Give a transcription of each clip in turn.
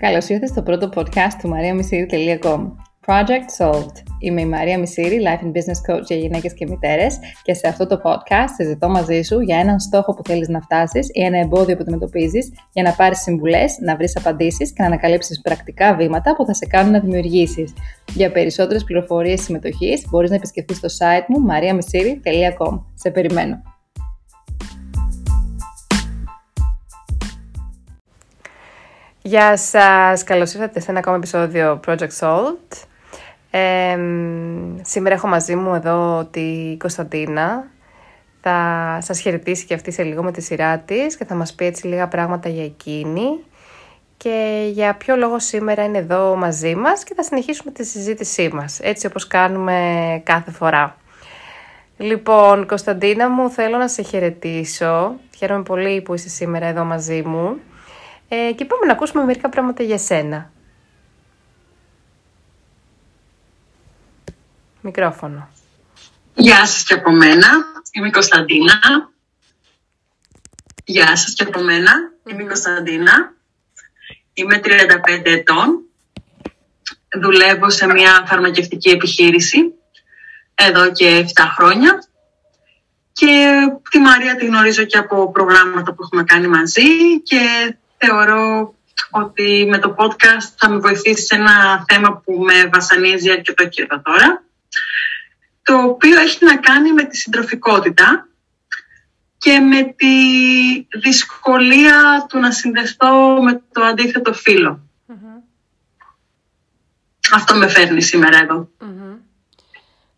Καλώς ήρθατε στο πρώτο podcast του mariamisiri.com Project Solved. Είμαι η Μαρία Μισήρη, Life and Business Coach για γυναίκες και μητέρες και σε αυτό το podcast συζητώ μαζί σου για έναν στόχο που θέλεις να φτάσεις ή ένα εμπόδιο που αντιμετωπίζεις για να πάρεις συμβουλές, να βρεις απαντήσεις και να ανακαλύψεις πρακτικά βήματα που θα σε κάνουν να δημιουργήσεις. Για περισσότερες πληροφορίες συμμετοχής μπορείς να επισκεφτείς το site μου mariamisiri.com. Σε περιμένω. Γεια σας, καλώς ήρθατε σε ένα ακόμα επεισόδιο Project Salt. Ε, σήμερα έχω μαζί μου εδώ τη Κωνσταντίνα. Θα σας χαιρετήσει και αυτή σε λίγο με τη σειρά της και θα μας πει έτσι λίγα πράγματα για εκείνη και για ποιο λόγο σήμερα είναι εδώ μαζί μας και θα συνεχίσουμε τη συζήτησή μας, έτσι όπως κάνουμε κάθε φορά. Λοιπόν, Κωνσταντίνα μου, θέλω να σε χαιρετήσω. Χαίρομαι πολύ που είσαι σήμερα εδώ μαζί μου. Ε, και πάμε να ακούσουμε μερικά πράγματα για σένα. Μικρόφωνο. Γεια σας και από μένα. Είμαι η Κωνσταντίνα. Γεια σας και από μένα. Είμαι η Κωνσταντίνα. Είμαι 35 ετών. Δουλεύω σε μια φαρμακευτική επιχείρηση εδώ και 7 χρόνια. Και τη Μαρία τη γνωρίζω και από προγράμματα που έχουμε κάνει μαζί και θεωρώ ότι με το podcast θα με βοηθήσει σε ένα θέμα που με βασανίζει αρκετό καιρό τώρα, το οποίο έχει να κάνει με τη συντροφικότητα και με τη δυσκολία του να συνδεθώ με το αντίθετο Αυτό με φέρνει σήμερα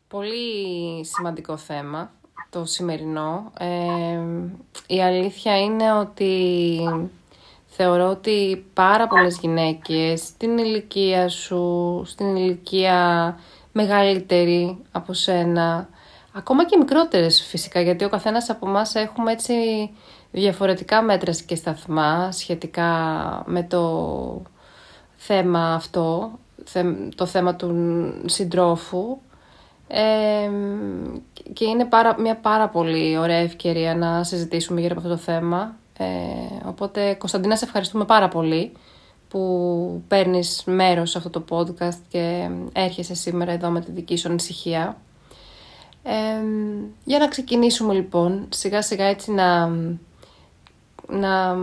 Πολύ σημαντικό θέμα το σημερινό. Ε, η αλήθεια είναι ότι Θεωρώ ότι πάρα πολλές γυναίκες στην ηλικία σου, στην ηλικία μεγαλύτερη από σένα, ακόμα και μικρότερες φυσικά, γιατί ο καθένας από εμάς έχουμε έτσι διαφορετικά μέτρα και σταθμά σχετικά με το θέμα αυτό, το θέμα του συντρόφου. και είναι πάρα, μια πάρα πολύ ωραία ευκαιρία να συζητήσουμε γύρω από αυτό το θέμα ε, οπότε, Κωνσταντίνα, σε ευχαριστούμε πάρα πολύ που παίρνεις μέρος σε αυτό το podcast και έρχεσαι σήμερα εδώ με τη δική σου ανησυχία. Ε, για να ξεκινήσουμε λοιπόν, σιγά σιγά έτσι να, να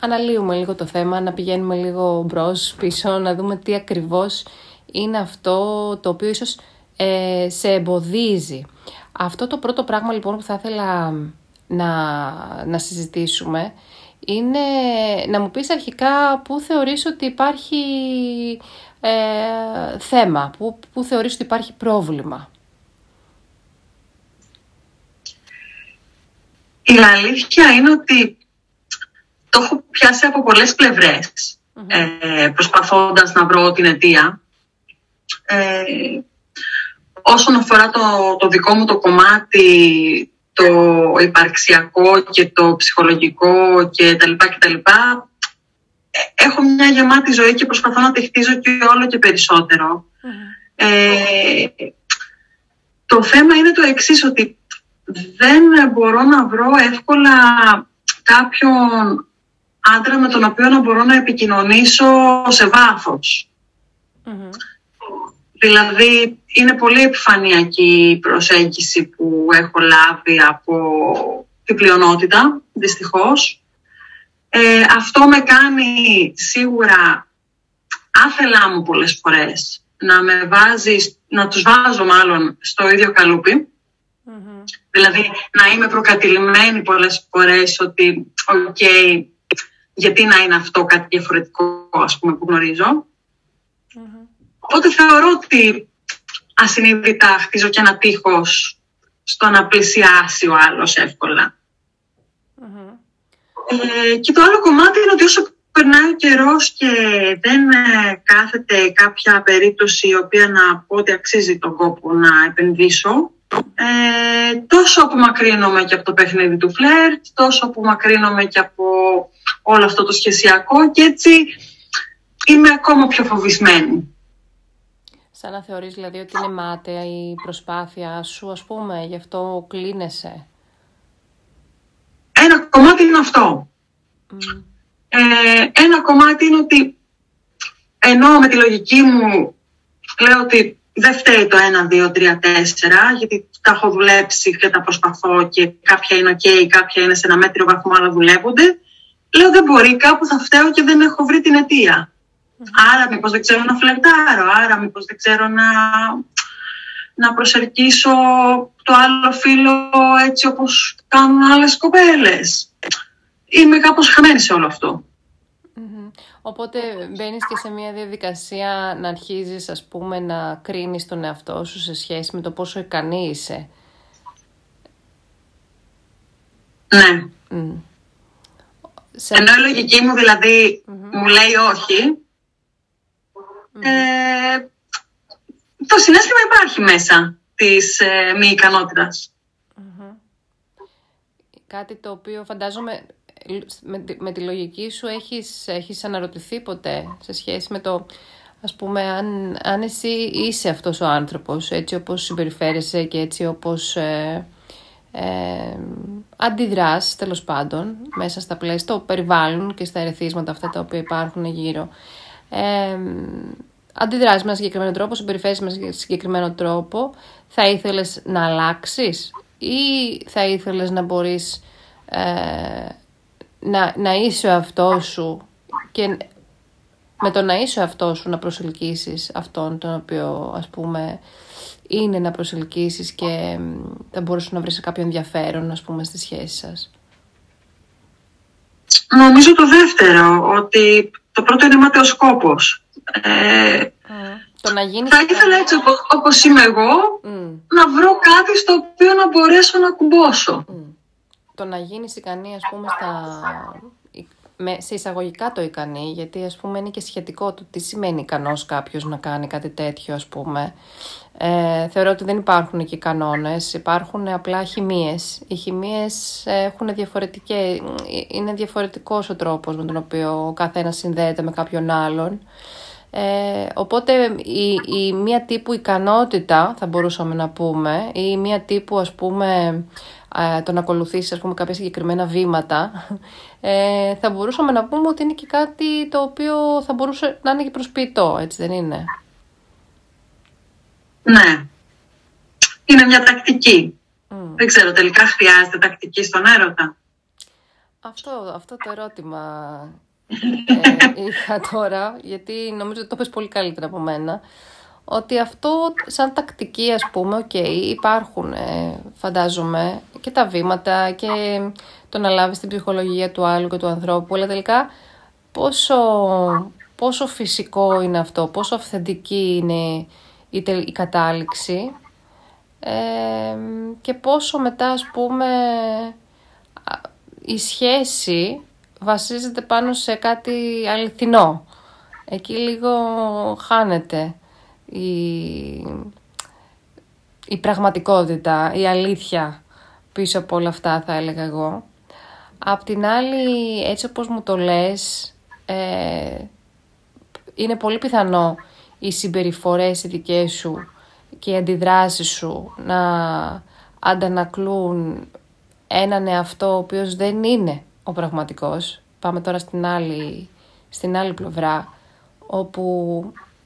αναλύουμε λίγο το θέμα, να πηγαίνουμε λίγο μπρος πίσω, να δούμε τι ακριβώς είναι αυτό το οποίο ίσως ε, σε εμποδίζει. Αυτό το πρώτο πράγμα λοιπόν που θα ήθελα να, να συζητήσουμε είναι να μου πεις αρχικά πού θεωρείς ότι υπάρχει ε, θέμα, πού, πού θεωρείς ότι υπάρχει πρόβλημα. Η αλήθεια είναι ότι το έχω πιάσει από πολλές ε, προσπαθώντας να βρω την αιτία. Ε, όσον αφορά το, το δικό μου το κομμάτι, το υπαρξιακό και το ψυχολογικό και τα λοιπά και τα λοιπά, ε, έχω μια γεμάτη ζωή και προσπαθώ να τη χτίζω και όλο και περισσοτερο Ε, το θέμα είναι το εξής ότι δεν μπορώ να βρω εύκολα κάποιον άντρα με τον οποίο να μπορώ να επικοινωνήσω σε βαθος Δηλαδή είναι πολύ επιφανειακή η προσέγγιση που έχω λάβει από την πλειονότητα, δυστυχώς. Ε, αυτό με κάνει σίγουρα άθελά μου πολλές φορές να με βάζει, να τους βάζω μάλλον στο ίδιο Δηλαδή να είμαι προκατηλημένη πολλές φορές ότι οκ, γιατί να είναι αυτό κάτι διαφορετικό ας πούμε που γνωρίζω Οπότε θεωρώ ότι ασυνείδητα χτίζω και ένα τείχος στο να πλησιάσει ο άλλος εύκολα. Ε, και το άλλο κομμάτι είναι ότι όσο περνάει ο καιρός και δεν ε, κάθεται κάποια περίπτωση η οποία να πω ότι αξίζει τον κόπο να επενδύσω, ε, τόσο απομακρύνομαι και από το παιχνίδι του φλερτ, τόσο απομακρύνομαι και από όλο αυτό το σχεσιακό και έτσι είμαι ακόμα πιο φοβισμένη. Σαν να θεωρείς δηλαδή ότι είναι μάταια η προσπάθεια σου, ας πούμε, γι' αυτό κλείνεσαι; Ένα κομμάτι είναι αυτό. Ε, ένα κομμάτι είναι ότι ενώ με τη λογική μου λέω ότι δεν φταίει το 1, 2, 3, 4, γιατί τα έχω δουλέψει και τα προσπαθώ και κάποια είναι ok, κάποια είναι σε ένα μέτριο βαθμό, αλλά δουλεύονται. Λέω δεν μπορεί, κάπου θα φταίω και δεν έχω βρει την αιτία. Άρα μήπως δεν ξέρω να φλερτάρω, άρα μήπως δεν ξέρω να, να προσελκύσω το άλλο φίλο έτσι όπως κάνουν άλλες κοπέλες. Είμαι κάπως χαμένη σε όλο αυτό. Οπότε μπαίνεις και σε μια διαδικασία να αρχίζεις ας πούμε να κρίνεις τον εαυτό σου σε σχέση με το πόσο ικανή είσαι. Ναι. Mm. Ενώ η λογική μου δηλαδη μου λέει ε, το συνέστημα υπάρχει μέσα της ε, μη ικανοτητας Κάτι το οποίο φαντάζομαι με, με τη λογική σου έχεις, έχεις αναρωτηθεί ποτέ σε σχέση με το ας πούμε αν, αν εσύ είσαι αυτός ο άνθρωπος έτσι όπως συμπεριφέρεσαι και έτσι όπως ε, ε, αντιδράς τέλος πάντων μέσα στα πλαίσια, στο περιβάλλον και στα ερεθίσματα αυτά τα οποία υπάρχουν γύρω ε, αντιδράς με ένα συγκεκριμένο τρόπο, συμπεριφέρεσαι με ένα συγκεκριμένο τρόπο θα ήθελες να αλλάξεις ή θα ήθελες να μπορείς ε, να, να είσαι ο αυτό σου και με το να είσαι ο αυτό σου να προσελκύσεις αυτόν τον οποίο ας πούμε είναι να προσελκύσεις και θα μπορούσες να βρεις κάποιο ενδιαφέρον ας πούμε στη σχέση σας. Νομίζω το δεύτερο, ότι το πρώτο είναι ματαιοσκόπος. Ε, το να γίνεις... Θα ήθελα έτσι όπως είμαι εγώ να βρω κάτι στο οποίο να μπορέσω να κουμπώσω. Το να γίνεις ικανή, ας πούμε, στα... Με, σε εισαγωγικά το ικανή, γιατί ας πούμε είναι και σχετικό το τι σημαίνει ικανός κάποιος να κάνει κάτι τέτοιο ας πούμε. Ε, θεωρώ ότι δεν υπάρχουν εκεί κανόνες, υπάρχουν απλά χημίες. Οι χημίες έχουν διαφορετικές, είναι διαφορετικός ο τρόπος με τον οποίο ο καθένας συνδέεται με κάποιον άλλον. Ε, οπότε η, η μία τύπου ικανότητα θα μπορούσαμε να πούμε ή μία τύπου ας πούμε ε, το να ακολουθήσεις ας πούμε κάποια συγκεκριμένα βήματα ε, θα μπορούσαμε να πούμε ότι είναι και κάτι το οποίο θα μπορούσε να είναι και προσποιητό, έτσι δεν είναι; Ναι. Είναι μια τακτική. Δεν ξέρω, τελικά χρειάζεται τακτική στον έρωτα. Αυτό, αυτό το ερώτημα ε, είχα τώρα, γιατί νομίζω ότι το 'πες πολύ καλύτερα από μένα ότι αυτό σαν τακτική ας πούμε, οκ, υπάρχουν ε, φαντάζομαι και τα βήματα και το να λάβεις την ψυχολογία του άλλου και του ανθρώπου, αλλά τελικά πόσο, πόσο φυσικό είναι αυτό, πόσο αυθεντική είναι η, η κατάληξη ε, και πόσο μετά ας πούμε η σχέση βασίζεται πάνω σε κάτι αληθινό. Εκεί λίγο χάνεται η, η πραγματικότητα, η αλήθεια πίσω από όλα αυτά θα έλεγα εγώ. Απ' την άλλη, έτσι όπως μου το λες, ε, είναι πολύ πιθανό οι συμπεριφορές οι δικές σου και οι αντιδράσεις σου να αντανακλούν έναν εαυτό ο οποίος δεν είναι ο πραγματικός. Πάμε τώρα στην άλλη, στην άλλη πλευρά, όπου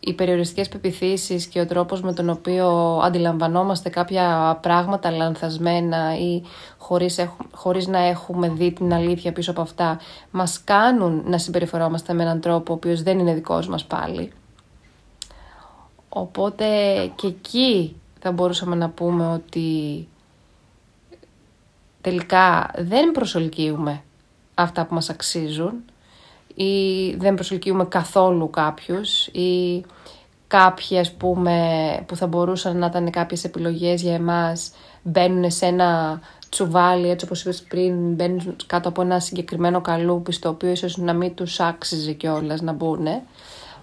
οι περιοριστικές πεπιθήσεις και ο τρόπος με τον οποίο αντιλαμβανόμαστε κάποια πράγματα λανθασμένα ή χωρίς, χωρίς να έχουμε δει την αλήθεια πίσω από αυτά μας κάνουν να συμπεριφερόμαστε με έναν τρόπο ο οποίος δεν είναι δικός μας πάλι. Οπότε και εκεί θα μπορούσαμε να πούμε ότι τελικά δεν προσελκύουμε αυτά που μας αξίζουν ή δεν προσελκύουμε καθόλου κάποιους ή κάποιοι ας πούμε που θα μπορούσαν να ήταν κάποιες επιλογές για εμάς μπαίνουν σε ένα τσουβάλι έτσι όπως είπες πριν μπαίνουν κάτω από ένα συγκεκριμένο καλούπι στο οποίο ίσως να μην τους άξιζε κιόλας να μπουν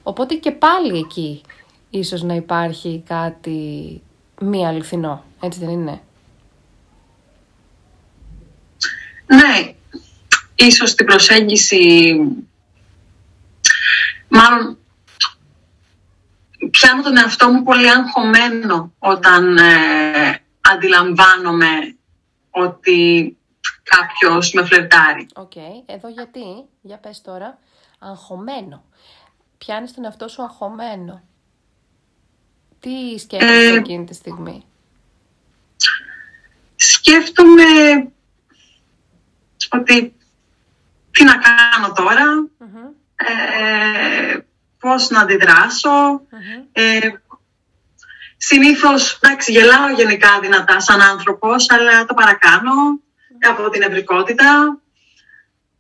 οπότε και πάλι εκεί ίσως να υπάρχει κάτι μη αληθινό έτσι δεν είναι; Ναι, ίσως την προσέγγιση μάλλον πιάνω τον εαυτό μου πολύ αγχωμένο όταν ε, αντιλαμβάνομαι ότι κάποιος με φλερτάρει. Οκ. Εδώ γιατί, για πες τώρα, αγχωμένο. Πιάνεις τον εαυτό σου αγχωμένο. Τι σκέφτεσαι Ε, εκείνη τη στιγμή; Σκέφτομαι ότι τι να κάνω τώρα, Μμμ, ε, πώς να αντιδράσω. μμμ. Ε, συνήθως, εντάξει, γελάω γενικά δυνατά σαν άνθρωπος, αλλά το παρακάνω από την ευρικότητα.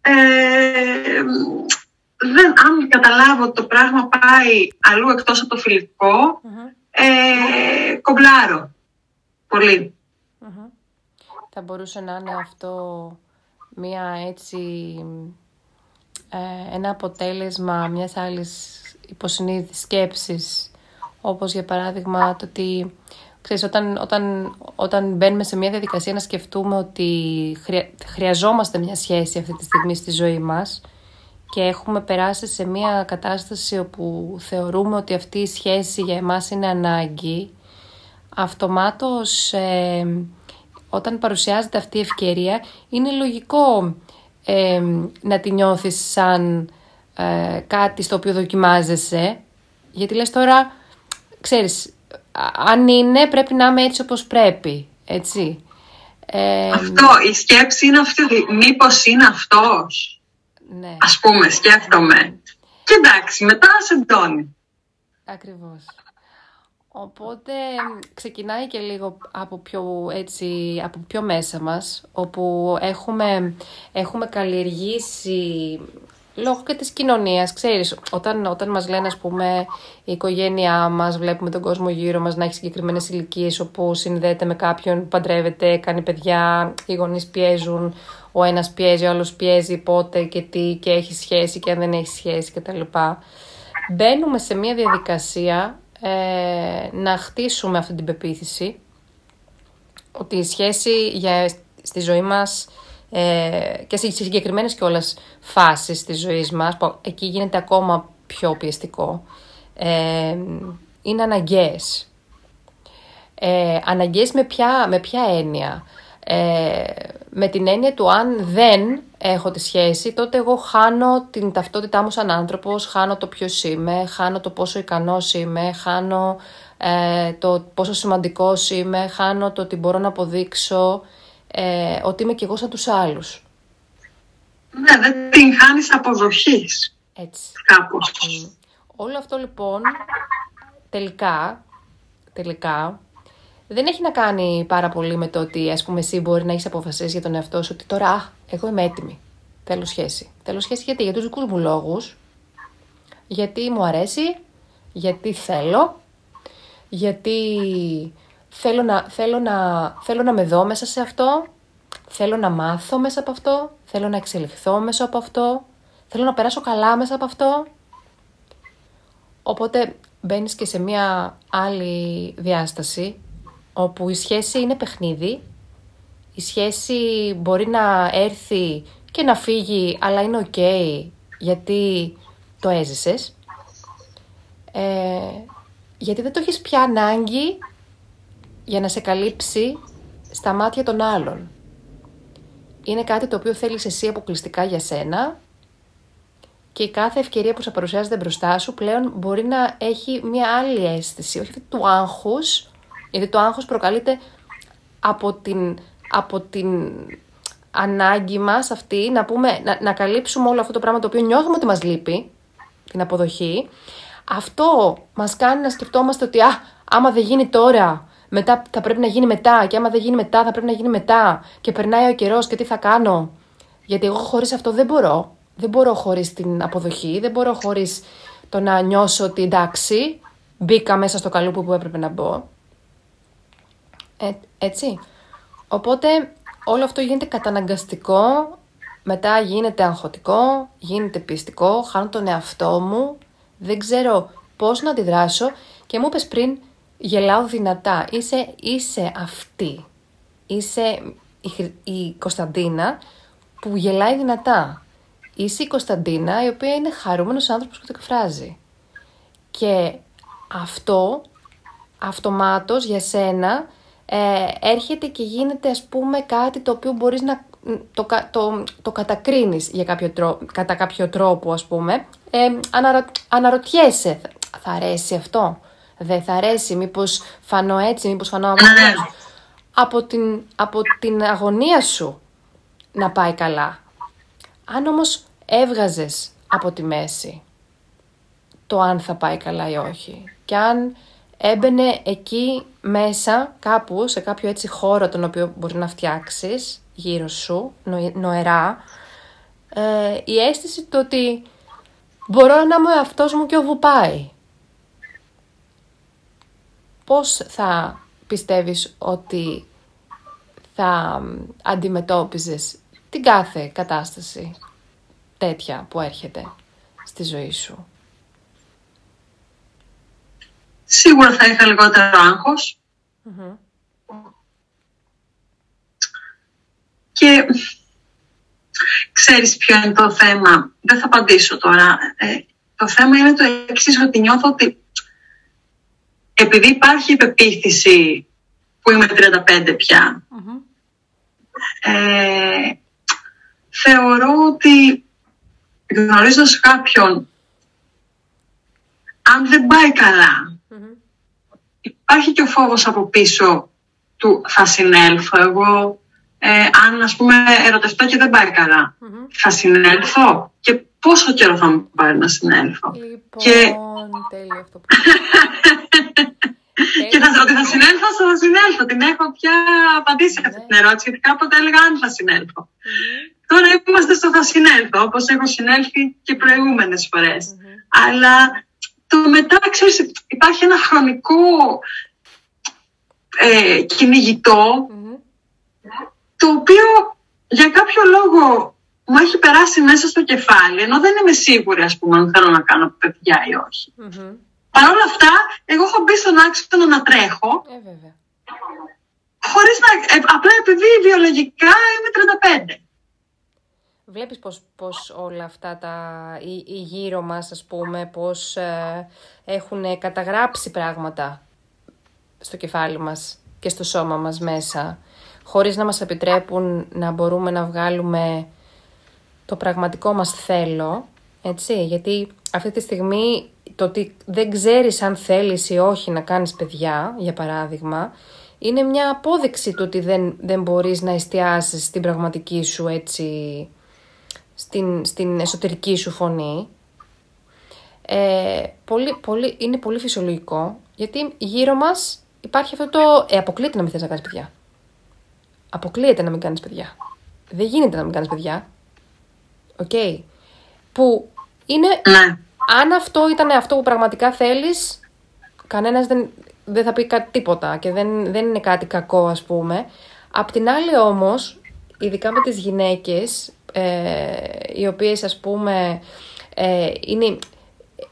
Ε, δεν, αν καταλάβω ότι το πράγμα πάει αλλού εκτός από το φιλικό, Μμμ, ε, κομπλάρω πολύ. μμμ. Θα μπορούσε να είναι αυτό μία έτσι ε, ένα αποτέλεσμα μιας άλλης υποσυνείδητης σκέψης όπως για παράδειγμα το ότι ξέρεις, όταν, όταν, όταν μπαίνουμε σε μια διαδικασία να σκεφτούμε ότι χρεια- χρειαζόμαστε μια σχέση αυτή τη στιγμή στη ζωή μας και έχουμε περάσει σε μια κατάσταση όπου θεωρούμε ότι αυτή η σχέση για εμάς είναι ανάγκη αυτομάτως ε, όταν παρουσιάζεται αυτή η ευκαιρία είναι λογικό ε, να τη νιώθεις σαν ε, κάτι στο οποίο δοκιμάζεσαι γιατί λες τώρα ξέρεις α- αν είναι πρέπει να είμαι έτσι όπως πρέπει έτσι Ε, Αυτό, η σκέψη είναι αυτή, ότι μήπως είναι αυτός. ναι Ας πούμε, σκέφτομαι. Και εντάξει, μετά σε εντώνει. Ακριβώς. Οπότε ξεκινάει και λίγο από πιο, έτσι, από πιο μέσα μας, όπου έχουμε, έχουμε καλλιεργήσει λόγω και της κοινωνίας, ξέρεις, όταν, όταν μας λένε ας πούμε η οικογένειά μας, βλέπουμε τον κόσμο γύρω μας να έχει συγκεκριμένες ηλικίες όπου συνδέεται με κάποιον που παντρεύεται, κάνει παιδιά, οι γονείς πιέζουν, ο ένας πιέζει, ο άλλος πιέζει πότε και τι και έχει σχέση και αν δεν έχει σχέση κτλ. Μπαίνουμε σε μια διαδικασία ε, να χτίσουμε αυτή την πεποίθηση ότι η σχέση για, στη ζωή μας ε, και σε συγκεκριμένες κιόλας φάσεις της ζωής μας, που εκεί γίνεται ακόμα πιο πιεστικό, ε, είναι αναγκαίες. Ε, αναγκαίες με ποια, με ποια έννοια; Ε, με την έννοια του αν δεν έχω τη σχέση, τότε εγώ χάνω την ταυτότητά μου σαν άνθρωπος, χάνω το ποιος είμαι, χάνω το πόσο ικανός είμαι, χάνω ε, το πόσο σημαντικός είμαι, χάνω το ότι μπορώ να αποδείξω ε, ότι είμαι κι εγώ σαν τους άλλους. Ναι, δεν την χάνεις αποδοχής Έτσι. κάπως. Όλο αυτό λοιπόν τελικά, τελικά δεν έχει να κάνει πάρα πολύ με το ότι ας πούμε εσύ μπορεί να έχεις αποφασίσει για τον εαυτό σου ότι τώρα α, εγώ είμαι έτοιμη, θέλω σχέση. Θέλω σχέση γιατί, για τους δικούς μου λόγους, γιατί μου αρέσει, γιατί θέλω, γιατί θέλω να, θέλω να, θέλω να με δω μέσα σε αυτό, θέλω να μάθω μέσα από αυτό, θέλω να εξελιχθώ μέσα από αυτό, θέλω να περάσω καλά μέσα από αυτό. Οπότε μπαίνεις και σε μια άλλη διάσταση όπου η σχέση είναι παιχνίδι, η σχέση μπορεί να έρθει και να φύγει αλλά είναι οκ γιατί το έζησες. Ε, γιατί δεν το έχεις πια ανάγκη για να σε καλύψει στα μάτια των άλλων. Είναι κάτι το οποίο θέλεις εσύ αποκλειστικά για σένα και η κάθε ευκαιρία που σε παρουσιάζεται μπροστά σου πλέον μπορεί να έχει μια άλλη αίσθηση, όχι αυτή του άγχους, γιατί το άγχος προκαλείται από την, από την ανάγκη μας αυτή να, πούμε, να, να καλύψουμε όλο αυτό το πράγμα το οποίο νιώθουμε ότι μας λείπει, την αποδοχή. Αυτό μας κάνει να σκεφτόμαστε ότι α, άμα δεν γίνει τώρα, μετά θα πρέπει να γίνει μετά και άμα δεν γίνει μετά θα πρέπει να γίνει μετά και περνάει ο καιρός και τι θα κάνω. Γιατί εγώ χωρίς αυτό δεν μπορώ. Δεν μπορώ χωρίς την αποδοχή, δεν μπορώ χωρίς το να νιώσω ότι εντάξει, μπήκα μέσα στο καλούπι που έπρεπε να μπω. Ε, έτσι. Οπότε όλο αυτό γίνεται καταναγκαστικό, μετά γίνεται αγχωτικό, γίνεται πιστικό, χάνω τον εαυτό μου, δεν ξέρω πώς να αντιδράσω και μου είπες πριν γελάω δυνατά. Είσαι, είσαι αυτή. Είσαι η, Χρυ- η Κωνσταντίνα που γελάει δυνατά. Είσαι η Κωνσταντίνα η οποία είναι χαρούμενος άνθρωπος που το εκφράζει. Και αυτό αυτομάτως για σένα ε, έρχεται και γίνεται ας πούμε κάτι το οποίο μπορείς να το, το, το κατακρίνεις για κάποιο τρόπο, κατά κάποιο τρόπο ας πούμε, ε, αναρω, αναρωτιέσαι, θα αρέσει αυτό, δεν θα αρέσει, μήπως φανώ έτσι, μήπως φανώ αμέσως. Από την, από την αγωνία σου να πάει καλά. Αν όμως έβγαζες από τη μέση το αν θα πάει καλά ή όχι και αν έμπαινε εκεί μέσα κάπου σε κάποιο έτσι χώρο τον οποίο μπορεί να φτιάξεις γύρω σου, νοερά, ε, η αίσθηση το ότι μπορώ να είμαι αυτός μου και όπου πάει. Πώς θα πιστεύεις ότι θα αντιμετώπιζες την κάθε κατάσταση τέτοια που έρχεται στη ζωή σου; Σίγουρα θα είχα λιγότερο Και ξέρεις ποιο είναι το θέμα. Δεν θα απαντήσω τώρα. Ε, το θέμα είναι το εξής, ότι νιώθω ότι επειδή υπάρχει υπεποίθηση που είμαι 35 πια, ε, θεωρώ ότι γνωρίζοντας κάποιον, αν δεν πάει υπάρχει και ο φόβος από πίσω του θα συνέλθω εγώ, ε, αν ας πούμε ερωτευτώ και δεν πάει θα συνέλθω και πόσο καιρό θα μου πάρει να συνέλθω. Λοιπόν, και... τέλειο αυτό που και θα σα ότι θα συνέλθω, θα συνέλθω. Την έχω πια απαντήσει αυτή την ερώτηση, γιατί κάποτε έλεγα αν θα συνελθω Τώρα είμαστε στο θα συνέλθω, όπως έχω συνέλθει και προηγούμενες φορές. Αλλά το μετά, ξέρεις, υπάρχει ένα χρονικό ε, κυνηγητό, το οποίο για κάποιο λόγο μου έχει περάσει μέσα στο κεφάλι, ενώ δεν είμαι σίγουρη, ας πούμε, αν θέλω να κάνω παιδιά ή όχι. Παρ' όλα αυτά, εγώ έχω μπει στον άξονα να τρέχω. Ε, βέβαια. Χωρίς να... Ε, απλά επειδή βιολογικά είμαι 35. Βλέπεις πως, πως όλα αυτά τα οι, οι γύρω μας, ας πούμε, πως ε, έχουν καταγράψει πράγματα στο κεφάλι μας και στο σώμα μας μέσα, χωρίς να μας επιτρέπουν να μπορούμε να βγάλουμε το πραγματικό μας θέλω, έτσι, γιατί αυτή τη στιγμή το ότι δεν ξέρεις αν θέλεις ή όχι να κάνεις παιδιά, για παράδειγμα, είναι μια απόδειξη του ότι δεν, δεν μπορείς να εστιάσεις στην πραγματική σου έτσι, στην, στην εσωτερική σου φωνή. Ε, πολύ, πολύ, είναι πολύ φυσιολογικό, γιατί γύρω μας υπάρχει αυτό το... Ε, αποκλείεται να μην θες να κάνεις παιδιά. Αποκλείεται να μην κάνεις παιδιά. Δεν γίνεται να μην κάνεις παιδιά. Οκ. Που είναι... Ναι αν αυτό ήταν αυτό που πραγματικά θέλεις, κανένας δεν, δεν θα πει κάτι τίποτα και δεν, δεν είναι κάτι κακό ας πούμε. Απ' την άλλη όμως, ειδικά με τις γυναίκες, ε, οι οποίες ας πούμε ε, είναι,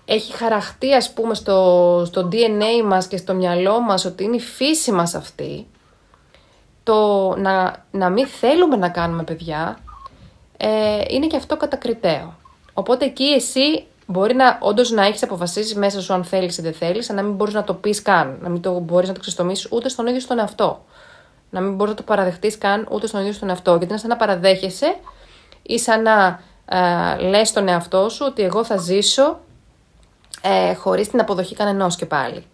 έχει χαραχτεί ας πούμε στο, στο DNA μας και στο μυαλό μας ότι είναι η φύση μας αυτή, το να, να μην θέλουμε να κάνουμε παιδιά, ε, είναι και αυτό κατακριτέο. Οπότε εκεί εσύ Μπορεί να όντως να έχεις αποφασίσει μέσα σου αν θέλεις ή δεν θέλεις, αλλά να μην μπορείς να το πεις καν. Να μην το μπορείς να το ξεστομίσεις ούτε στον ίδιο στον εαυτό. Να μην μπορείς να το παραδεχτείς καν ούτε στον ίδιο στον εαυτό. Γιατί είναι σαν να παραδέχεσαι ή σαν να ε, λες στον εαυτό σου ότι εγώ θα ζήσω ε, χωρίς την αποδοχή κανενός και πάλι.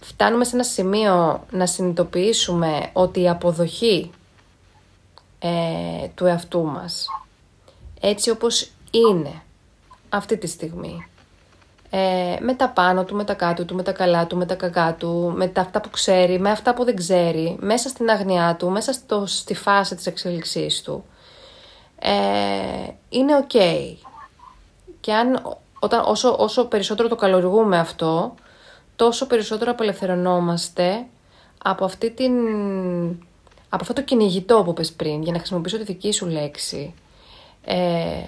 Φτάνουμε σε ένα σημείο να συνειδητοποιήσουμε ότι η αποδοχή ε, του εαυτού μας έτσι όπως είναι αυτή τη στιγμή. Ε, με τα πάνω του, με τα κάτω του, με τα καλά του, με τα κακά του, με τα αυτά που ξέρει, με αυτά που δεν ξέρει, μέσα στην αγνιά του, μέσα στο, στη φάση της εξελιξής του. Ε, είναι ok. Και αν, όταν, όσο, όσο περισσότερο το καλοργούμε αυτό, τόσο περισσότερο απελευθερωνόμαστε από αυτή την... Από αυτό το κυνηγητό που πες πριν, για να χρησιμοποιήσω τη δική σου λέξη. Ε,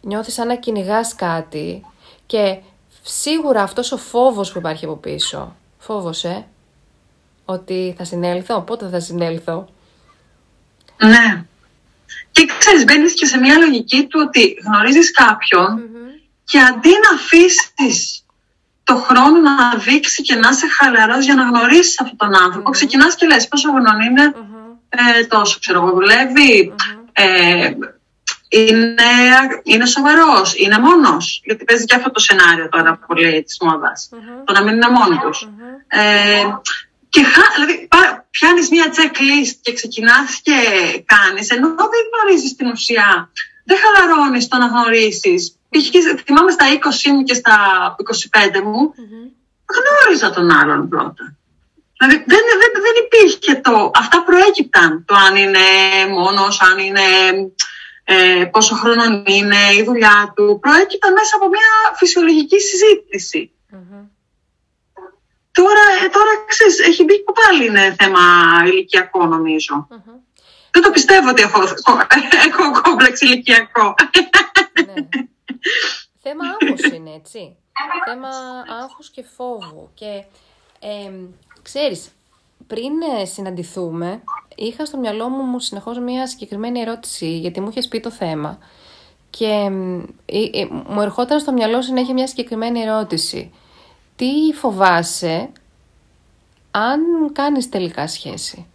νιώθεις σαν να κυνηγάς κάτι και σίγουρα αυτός ο φόβος που υπάρχει από πίσω, φόβος ε, ότι θα συνέλθω, πότε θα συνέλθω. Ναι. Και ξέρεις, μπαίνεις και σε μια λογική του ότι γνωρίζεις και αντί να αφήσεις το χρόνο να δείξει και να είσαι χαλαρός για να γνωρίσεις αυτόν τον άνθρωπο, ξεκινάς και λες πόσο χρόνο είναι, ε, τόσο ξέρω εγώ δουλεύει, ε, είναι, είναι σοβαρός, είναι μόνος. Γιατί παίζει και αυτό το σενάριο τώρα πολύ της μόδας. Το να μην είναι μόνο τους. Ε, και δηλαδή, πιάνεις μια checklist και ξεκινάς και κάνεις, ενώ δεν γνωρίζεις την ουσία. Δεν χαλαρώνεις το να γνωρίσεις. Θυμάμαι στα 20 μου και στα 25 μου, γνώριζα τον άλλον πρώτα. Δηλαδή δεν, δεν, δεν υπήρχε το... Αυτά προέκυπταν. Το αν είναι μόνος, αν είναι... Ε, πόσο χρόνο είναι, η δουλειά του. Προέκυπταν μέσα από μια φυσιολογική Τώρα, ε, τώρα ξέρεις, έχει μπει που πάλι είναι θέμα ηλικιακό Δεν το πιστεύω ότι έχω, έχω κόμπλεξ ηλικιακό. Ναι. θέμα άγχους είναι, έτσι. θέμα άγχους και φόβου. Και ε, ξέρεις, πριν ε, συναντηθούμε, είχα στο μυαλό μου, μου συνεχώς μια συγκεκριμένη ερώτηση, γιατί μου είχε πει το θέμα. Και ε, μου ερχόταν στο μυαλό συνέχεια μια συγκεκριμένη ερώτηση. Τι φοβάσαι αν κάνεις τελικά σχέση;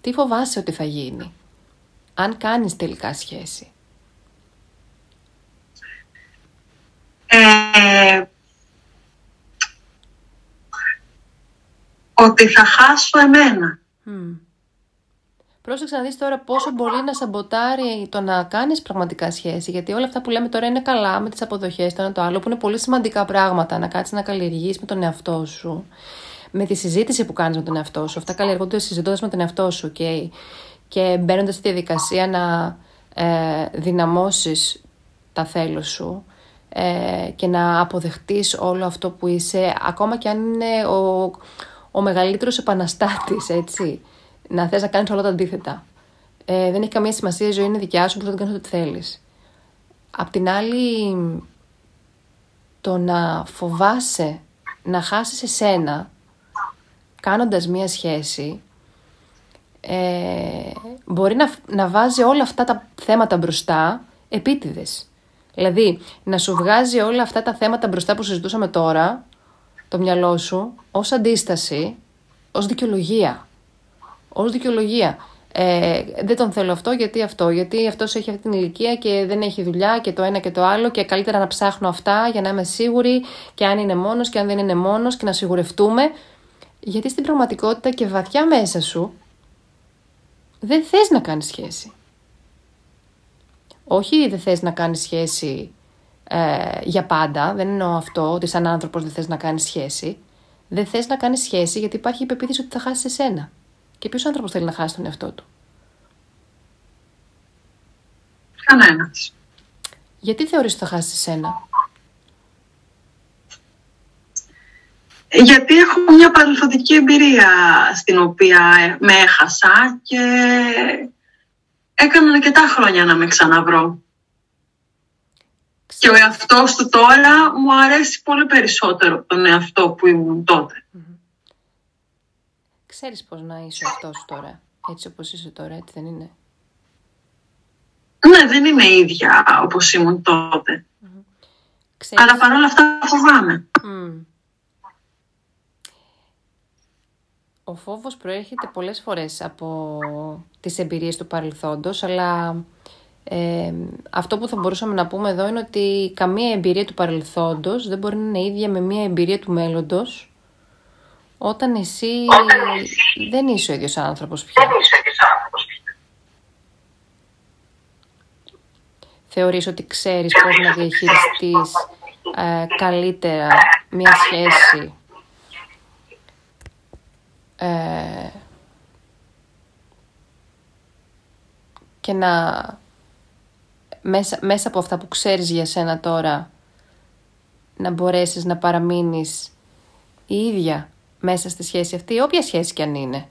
Τι φοβάσαι ότι θα γίνει αν κάνεις τελικά σχέση; Ε, ότι θα χάσω εμένα. Πρόσεξε να δεις τώρα πόσο μπορεί να σαμποτάρει το να κάνεις πραγματικά σχέση. Γιατί όλα αυτά που λέμε τώρα είναι καλά με τις αποδοχές, το ένα το άλλο, που είναι πολύ σημαντικά πράγματα. Να κάτσεις να καλλιεργείς με τον εαυτό σου. Με τη συζήτηση που κάνεις με τον εαυτό σου. Αυτά καλλιεργούνται συζητώντας με τον εαυτό σου. Okay? Και μπαίνοντας στη διαδικασία να ε, δυναμώσεις τα θέλω σου ε, και να αποδεχτείς όλο αυτό που είσαι, ακόμα και αν είναι ο, ο μεγαλύτερος επαναστάτης, έτσι να θες να κάνεις όλα τα αντίθετα. Ε, δεν έχει καμία σημασία, η ζωή είναι δικιά σου, μπορείς να κάνεις ό,τι θέλεις. Απ' την άλλη, το να φοβάσαι να χάσεις εσένα κάνοντας μία σχέση ε, μπορεί να, να βάζει όλα αυτά τα θέματα μπροστά επίτηδες. Δηλαδή, να σου βγάζει όλα αυτά τα θέματα μπροστά που συζητούσαμε τώρα, το μυαλό σου, ως αντίσταση, ως δικαιολογία ως δικαιολογία. Ε, δεν τον θέλω αυτό γιατί αυτό, γιατί αυτός έχει αυτή την ηλικία και δεν έχει δουλειά και το ένα και το άλλο και καλύτερα να ψάχνω αυτά για να είμαι σίγουρη και αν είναι μόνος και αν δεν είναι μόνος και να σιγουρευτούμε γιατί στην πραγματικότητα και βαθιά μέσα σου δεν θες να κάνεις σχέση. Όχι δεν θες να κάνεις σχέση ε, για πάντα, δεν εννοώ αυτό ότι σαν άνθρωπος δεν θες να κάνεις σχέση. Δεν θες να κάνεις σχέση γιατί υπάρχει η πεποίθηση ότι θα χάσεις εσένα. Και ποιος άνθρωπος θέλει να χάσει τον εαυτό του; Κανένας. Γιατί θεωρείς ότι θα χάσεις εσένα; Γιατί έχω μια παρελθοντική εμπειρία στην οποία με έχασα και έκανα αρκετά χρόνια να με ξαναβρω. Και ο εαυτός του τώρα μου αρέσει πολύ περισσότερο από τον εαυτό που ήμουν Ξέρεις πώς να είσαι αυτό τώρα, έτσι όπως είσαι τώρα, έτσι δεν είναι; Ναι, δεν είμαι ίδια όπως ήμουν τότε. Αλλά παρόλα αυτά φοβάμαι. Ο φόβος προέρχεται πολλές φορές από τις εμπειρίες του παρελθόντος, αλλά ε, αυτό που θα μπορούσαμε να πούμε εδώ είναι ότι καμία εμπειρία του παρελθόντος δεν μπορεί να είναι ίδια με μια εμπειρία του μέλλοντος όταν εσύ, δεν είσαι ο ίδιος άνθρωπος πια. Δεν είσαι ο ίδιος άνθρωπος πια. Θεωρείς ότι ξέρεις πώς να διαχειριστείς ε, καλύτερα μια σχέση ε, και να μέσα, μέσα από αυτά που ξέρεις για σένα τώρα να μπορέσεις να παραμείνεις η ίδια μέσα στη σχέση αυτή, όποια σχέση κι αν είναι.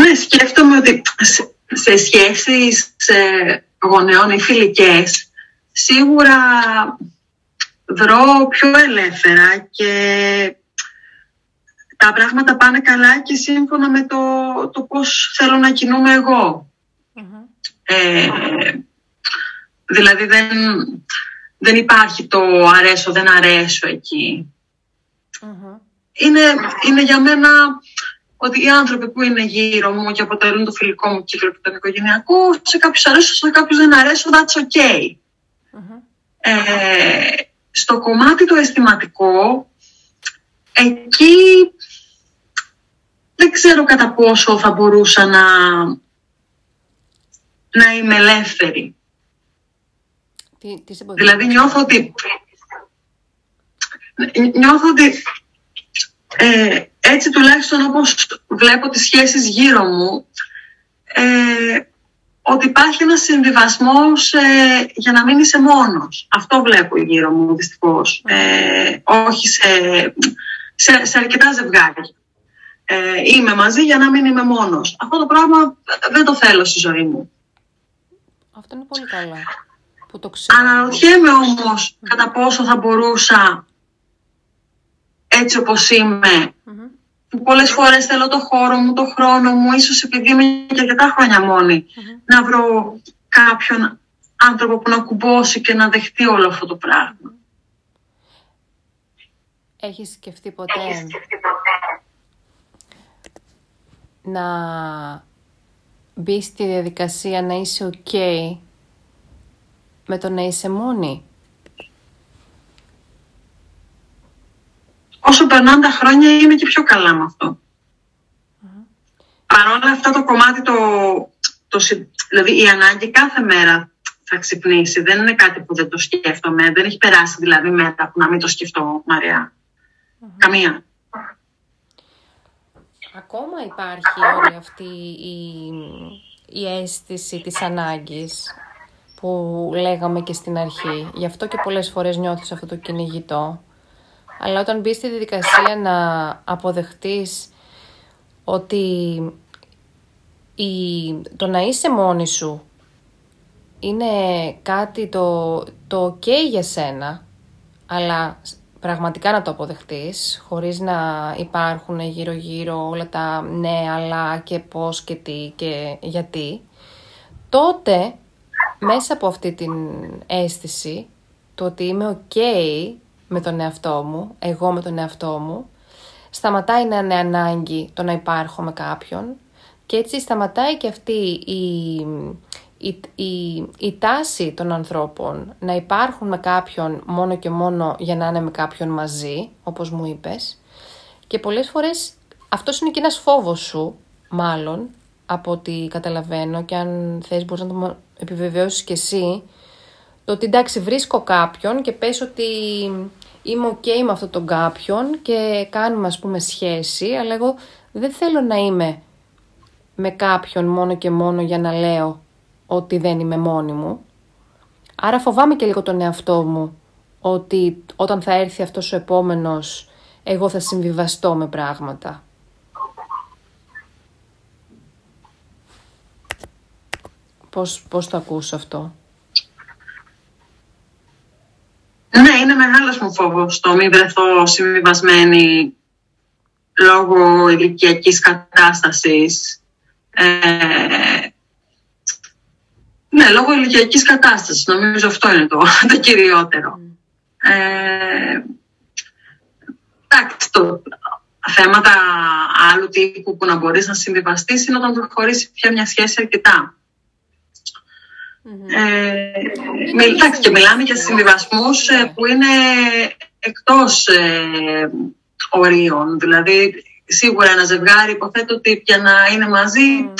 Ναι, σκέφτομαι ότι σε σχέσεις σε γονεών ή φιλικές σίγουρα δρώ πιο ελεύθερα και τα πράγματα πάνε καλά και σύμφωνα με το, το πώς θέλω να κινούμε εγώ. Ε, δηλαδή δεν, δεν υπάρχει το αρέσω, δεν αρέσω Είναι, είναι για μένα ότι οι άνθρωποι που είναι γύρω μου και αποτελούν το φιλικό μου κύκλο και τον οικογενειακό, σε κάποιους αρέσω, σε κάποιους δεν αρέσω, that's okay. Ε, στο κομμάτι το αισθηματικό, εκεί δεν ξέρω κατά πόσο θα μπορούσα να, να είμαι ελεύθερη. Τι, τι δηλαδή νιώθω ότι νιώθω ότι ε, έτσι τουλάχιστον όπως βλέπω τις σχέσεις γύρω μου ε, ότι υπάρχει ένας συμβιβασμός ε, για να μην είσαι μόνος. Αυτό βλέπω γύρω μου δυστυχώς. Ε, όχι σε, σε, σε αρκετά ζευγάρια. Ε, είμαι μαζί για να μην είμαι μόνος. Αυτό το πράγμα δεν το θέλω στη ζωή μου. Αυτό είναι πολύ καλά που το ξέρω. Αναρωτιέμαι όμως κατά πόσο θα μπορούσα έτσι όπως είμαι που πολλές φορές θέλω το χώρο μου, το χρόνο μου, ίσως επειδή είμαι και αρκετά χρόνια να βρω κάποιον άνθρωπο που να κουμπώσει και να δεχτεί όλο αυτό το πράγμα. Έχεις σκεφτεί ποτέ, Έχεις σκεφτεί να μπει στη διαδικασία να είσαι ok με το να είσαι μόνη. όσο περνάνε τα χρόνια είμαι και πιο καλά με αυτό. Mm. Παρ' όλα αυτά το κομμάτι, το, το, δηλαδή η ανάγκη κάθε μέρα θα ξυπνήσει. Δεν είναι κάτι που δεν το σκέφτομαι. Δεν έχει περάσει δηλαδή μέρα που να μην το σκεφτώ, Μαρία. Καμία. Ακόμα υπάρχει όλη αυτή η, η αίσθηση της ανάγκης που λέγαμε και στην αρχή. Γι' αυτό και πολλές φορές νιώθεις αυτό το κυνηγητό. Αλλά όταν μπεις στη διαδικασία να αποδεχτείς ότι η, το να είσαι μόνη σου είναι κάτι το, το ok για σένα, αλλά πραγματικά να το αποδεχτείς, χωρίς να υπάρχουν γύρω-γύρω όλα τα ναι, αλλά και πώς και τι και γιατί, τότε μέσα από αυτή την αίσθηση, το ότι είμαι ok με τον εαυτό μου, εγώ με τον εαυτό μου, σταματάει να είναι ανάγκη το να υπάρχω με κάποιον και έτσι σταματάει και αυτή η, η, η, η τάση των ανθρώπων να υπάρχουν με κάποιον μόνο και μόνο για να είναι με κάποιον μαζί, όπως μου είπες. Και πολλές φορές αυτός είναι και ένας φόβος σου, μάλλον, από ό,τι καταλαβαίνω και αν θες μπορείς να το επιβεβαιώσεις και εσύ, το ότι εντάξει βρίσκω κάποιον και πες ότι είμαι ok με αυτόν τον κάποιον και κάνουμε ας πούμε σχέση, αλλά εγώ δεν θέλω να είμαι με κάποιον μόνο και μόνο για να λέω ότι δεν είμαι μόνη μου. Άρα φοβάμαι και λίγο τον εαυτό μου ότι όταν θα έρθει αυτός ο επόμενος εγώ θα συμβιβαστώ με πράγματα. Πώς, πώς το ακούς αυτό; Ναι, είναι μεγάλος μου φόβος το μην βρεθώ συμβιβασμένη λόγω ηλικιακής κατάστασης. Ε, ναι, λόγω ηλικιακής κατάστασης. Νομίζω αυτό είναι το, το κυριότερο. Ε, εντάξει, το, θέματα άλλου τύπου που να μπορείς να συμβιβαστείς είναι όταν προχωρήσει πια μια σχέση αρκετά. Ε, και μιλάμε για συμβιβασμούς ε, που είναι εκτός ε, ορίων. Δηλαδή, σίγουρα ένα ζευγάρι υποθέτω ότι για να είναι μαζί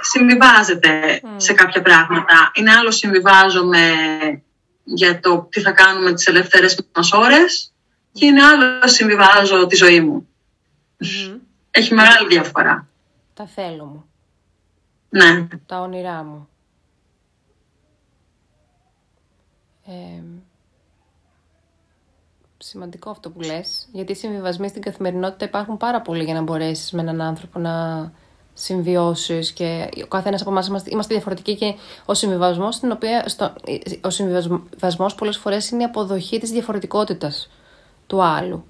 συμβιβάζεται σε κάποια πράγματα. Είναι άλλο συμβιβάζομαι για το τι θα κάνουμε τις ελεύθερες μας ώρες και είναι άλλο συμβιβάζω τη ζωή μου. Έχει μεγάλη διαφορά. Τα θέλω μου. Ναι. Τα όνειρά μου. σημαντικό αυτό που λες, γιατί οι συμβιβασμοί στην καθημερινότητα υπάρχουν πάρα πολύ για να μπορέσεις με έναν άνθρωπο να συμβιώσεις και ο καθένας από εμάς είμαστε, είμαστε διαφορετικοί και ο συμβιβασμός, στην οποία, στο, ο συμβιβασμός πολλές φορές είναι η αποδοχή της διαφορετικότητας του άλλου.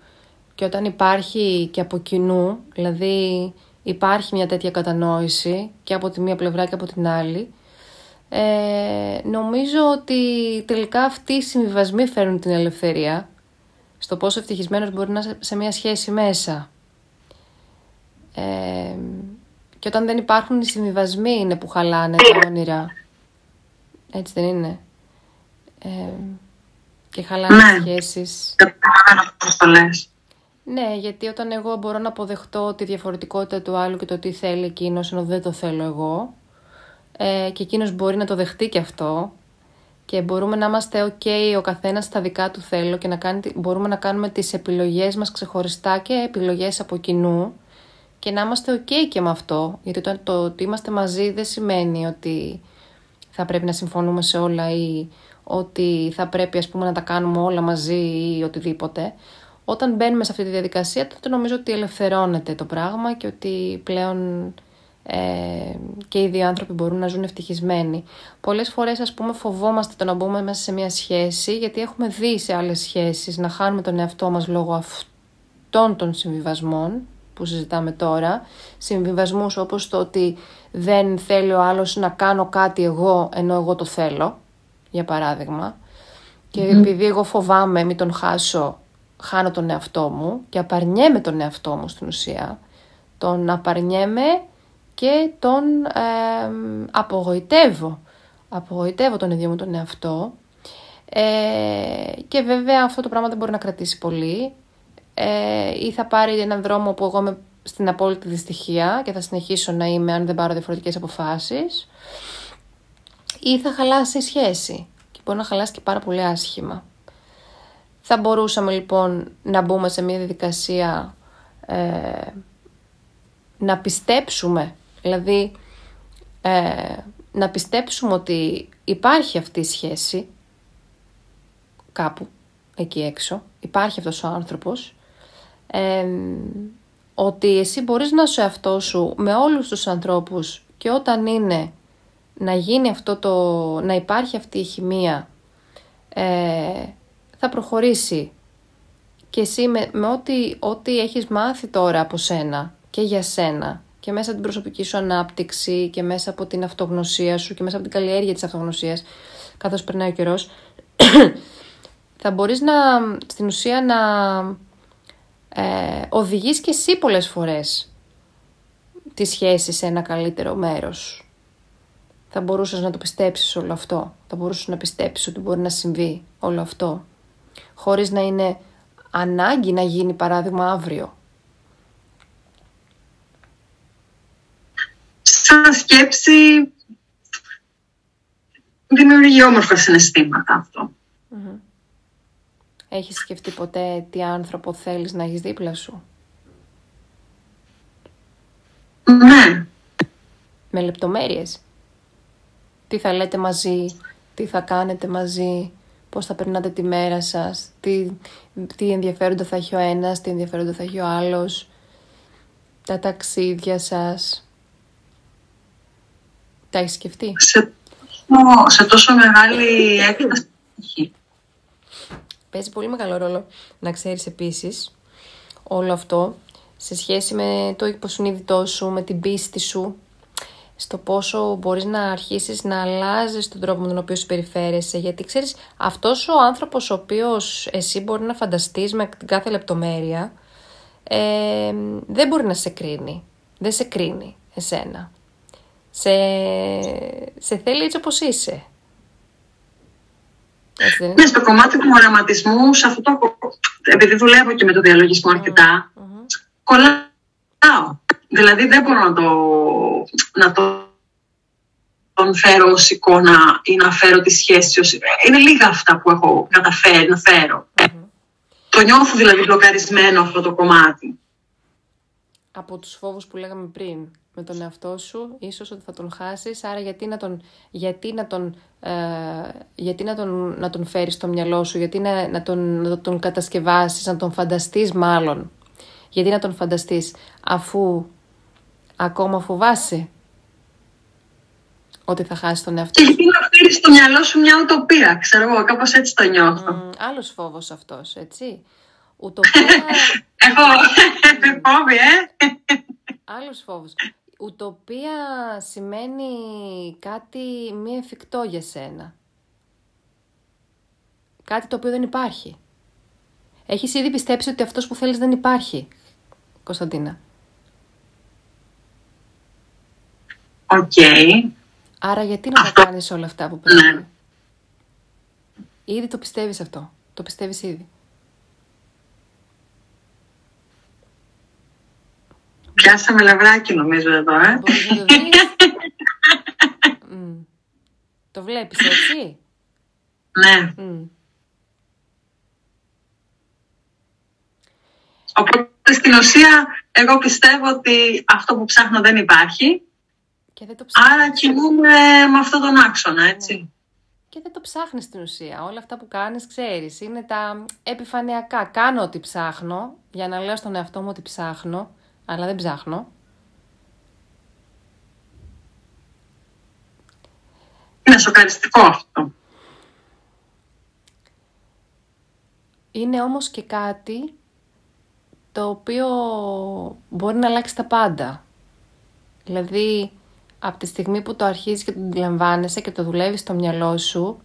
Και όταν υπάρχει και από κοινού, δηλαδή υπάρχει μια τέτοια κατανόηση και από τη μία πλευρά και από την άλλη, Ε, νομίζω ότι τελικά αυτοί οι συμβιβασμοί φέρνουν την ελευθερία στο πόσο ευτυχισμένος μπορεί να είναι σε μια σχέση μέσα. Ε, και όταν δεν υπάρχουν οι συμβιβασμοί είναι που χαλάνε τα όνειρα. Έτσι δεν είναι. Ε, και χαλάνε ναι. σχέσεις. Ναι, γιατί όταν εγώ μπορώ να αποδεχτώ τη διαφορετικότητα του άλλου και το τι θέλει εκείνος, ενώ δεν το θέλω εγώ, ε, και εκείνος μπορεί να το δεχτεί και αυτό, και μπορούμε να είμαστε ok ο καθένας στα δικά του θέλω και να κάνει, μπορούμε να κάνουμε τις επιλογές μας ξεχωριστά και επιλογές από κοινού και να είμαστε ok και με αυτό, γιατί το, το ότι είμαστε μαζί δεν σημαίνει ότι θα πρέπει να συμφωνούμε σε όλα ή ότι θα πρέπει ας πούμε να τα κάνουμε όλα μαζί ή οτιδήποτε. Όταν μπαίνουμε σε αυτή τη διαδικασία τότε νομίζω ότι ελευθερώνεται το πράγμα και ότι πλέον ε, και οι δύο άνθρωποι μπορούν να ζουν ευτυχισμένοι. Πολλές φορές ας πούμε φοβόμαστε το να μπούμε μέσα σε μια σχέση γιατί έχουμε δει σε άλλες σχέσεις να χάνουμε τον εαυτό μας λόγω αυτών των συμβιβασμών που συζητάμε τώρα, συμβιβασμούς όπως το ότι δεν θέλει ο άλλος να κάνω κάτι εγώ ενώ εγώ το θέλω, για παράδειγμα, και επειδή εγώ φοβάμαι μην τον χάσω, χάνω τον εαυτό μου και απαρνιέμαι τον εαυτό μου στην ουσία, τον απαρνιέμαι και τον ε, απογοητεύω. Απογοητεύω τον ίδιο μου τον εαυτό. Ε, και βέβαια αυτό το πράγμα δεν μπορεί να κρατήσει πολύ ε, ή θα πάρει έναν δρόμο που εγώ είμαι στην απόλυτη δυστυχία και θα συνεχίσω να είμαι αν δεν πάρω διαφορετικές αποφάσεις. Ή θα χαλάσει η σχέση και μπορεί να χαλάσει και πάρα πολύ άσχημα. Θα μπορούσαμε λοιπόν να μπούμε σε μια διαδικασία ε, να πιστέψουμε, δηλαδή ε, να πιστέψουμε ότι υπάρχει αυτή η σχέση κάπου εκεί έξω, υπάρχει αυτός ο άνθρωπος ότι εσύ μπορείς να σου εαυτό σου με όλους τους ανθρώπους και όταν είναι να γίνει αυτό το, να υπάρχει αυτή η χημεία ε, θα προχωρήσει. Και εσύ με, με ό,τι, ό,τι έχεις μάθει τώρα από σένα και για σένα και μέσα από την προσωπική σου ανάπτυξη και μέσα από την αυτογνωσία σου και μέσα από την καλλιέργεια της αυτογνωσίας καθώς περνάει ο καιρός θα μπορείς να, στην ουσία να ε, οδηγείς και εσύ πολλές φορές τη σχέση σε ένα καλύτερο μέρος. Θα μπορούσες να το πιστέψεις όλο αυτό. Θα μπορούσες να πιστέψεις ότι μπορεί να συμβεί όλο αυτό. Χωρίς να είναι ανάγκη να γίνει παράδειγμα αύριο. Σαν σκέψη δημιουργεί όμορφα συναισθήματα αυτό. Έχεις σκεφτεί ποτέ τι άνθρωπο θέλεις να έχεις δίπλα σου; Ναι. Με λεπτομέρειες. Τι θα λέτε μαζί, τι θα κάνετε μαζί, πώς θα περνάτε τη μέρα σας, τι, τι ενδιαφέροντα θα έχει ο ένας, τι ενδιαφέροντα θα έχει ο άλλος, τα ταξίδια σας. Τα έχεις σκεφτεί; Σε, σε τόσο μεγάλη έκταση Παίζει πολύ μεγάλο ρόλο να ξέρεις επίσης όλο αυτό σε σχέση με το υποσυνείδητό σου, με την πίστη σου, στο πόσο μπορείς να αρχίσεις να αλλάζεις τον τρόπο με τον οποίο συμπεριφέρεσαι. Γιατί ξέρεις, αυτός ο άνθρωπος ο οποίος εσύ μπορεί να φανταστείς με την κάθε λεπτομέρεια, ε, δεν μπορεί να σε κρίνει. Δεν σε κρίνει εσένα. Σε, σε θέλει έτσι όπως είσαι. Ναι, στο κομμάτι του οραματισμού, σε αυτό το, επειδή δουλεύω και με το διαλογισμό αρκετά, mm-hmm. κολλάω. Δηλαδή δεν μπορώ να το, να το τον φέρω ως εικόνα ή να φέρω τη σχέση ως... Είναι λίγα αυτά που έχω καταφέρει να φέρω. Το νιώθω δηλαδή μπλοκαρισμένο αυτό το κομμάτι. Από τους φόβους που λέγαμε πριν με τον εαυτό σου, ίσως ότι θα τον χάσεις, άρα γιατί να τον, γιατί να τον, ε, γιατί να τον, να τον φέρεις στο μυαλό σου, γιατί να, να, τον, να τον κατασκευάσεις, να τον φανταστείς μάλλον. Γιατί να τον φανταστείς αφού ακόμα φοβάσαι ότι θα χάσεις τον εαυτό σου. Και γιατί να φέρεις στο μυαλό σου μια ουτοπία, ξέρω εγώ, κάπως έτσι το νιώθω. Μμ, άλλος φόβος αυτός, έτσι. Ουτοπία... Έχω φόβη, ε! Άλλος φόβος. Ουτοπία σημαίνει κάτι μη εφικτό για σένα. Κάτι το οποίο δεν υπάρχει. Έχεις ήδη πιστέψει ότι αυτός που θέλεις δεν υπάρχει, Κωνσταντίνα. Οκ. Άρα γιατί να τα κάνεις όλα αυτά που πρέπει; Ναι. Ήδη το πιστεύεις αυτό. Το πιστεύεις ήδη. Πιάσαμε λαβράκι νομίζω εδώ, ε. Μπορείς να το Το βλέπεις έτσι; Ναι. Οπότε στην ουσία εγώ πιστεύω ότι αυτό που ψάχνω δεν υπάρχει. Και δεν το άρα κινούμε με αυτόν τον άξονα, έτσι. Ναι. Και δεν το ψάχνεις στην ουσία. Όλα αυτά που κάνεις, ξέρεις, είναι τα επιφανειακά. Κάνω ό,τι ψάχνω, για να λέω στον εαυτό μου ότι ψάχνω, αλλά δεν ψάχνω. Είναι σοκαριστικό αυτό. Είναι όμως και κάτι το οποίο μπορεί να αλλάξει τα πάντα. Δηλαδή, από τη στιγμή που το αρχίζεις και το αντιλαμβάνεσαι και το δουλεύεις στο μυαλό σου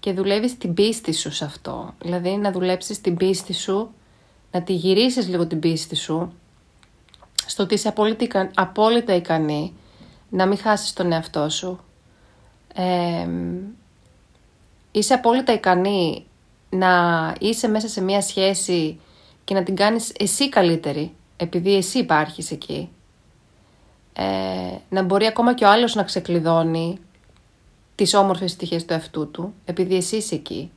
και δουλεύεις την πίστη σου σε αυτό. Δηλαδή, να δουλέψεις την πίστη σου, να τη γυρίσεις λίγο την πίστη σου, στο ότι είσαι απόλυτα, απόλυτα ικανή να μην χάσεις τον εαυτό σου. Ε, είσαι απόλυτα ικανή να είσαι μέσα σε μια σχέση και να την κάνεις εσύ καλύτερη, επειδή εσύ υπάρχεις εκεί. Ε, να μπορεί ακόμα και ο άλλος να ξεκλειδώνει τις όμορφες στοιχείες του εαυτού του, επειδή εσύ είσαι εκεί.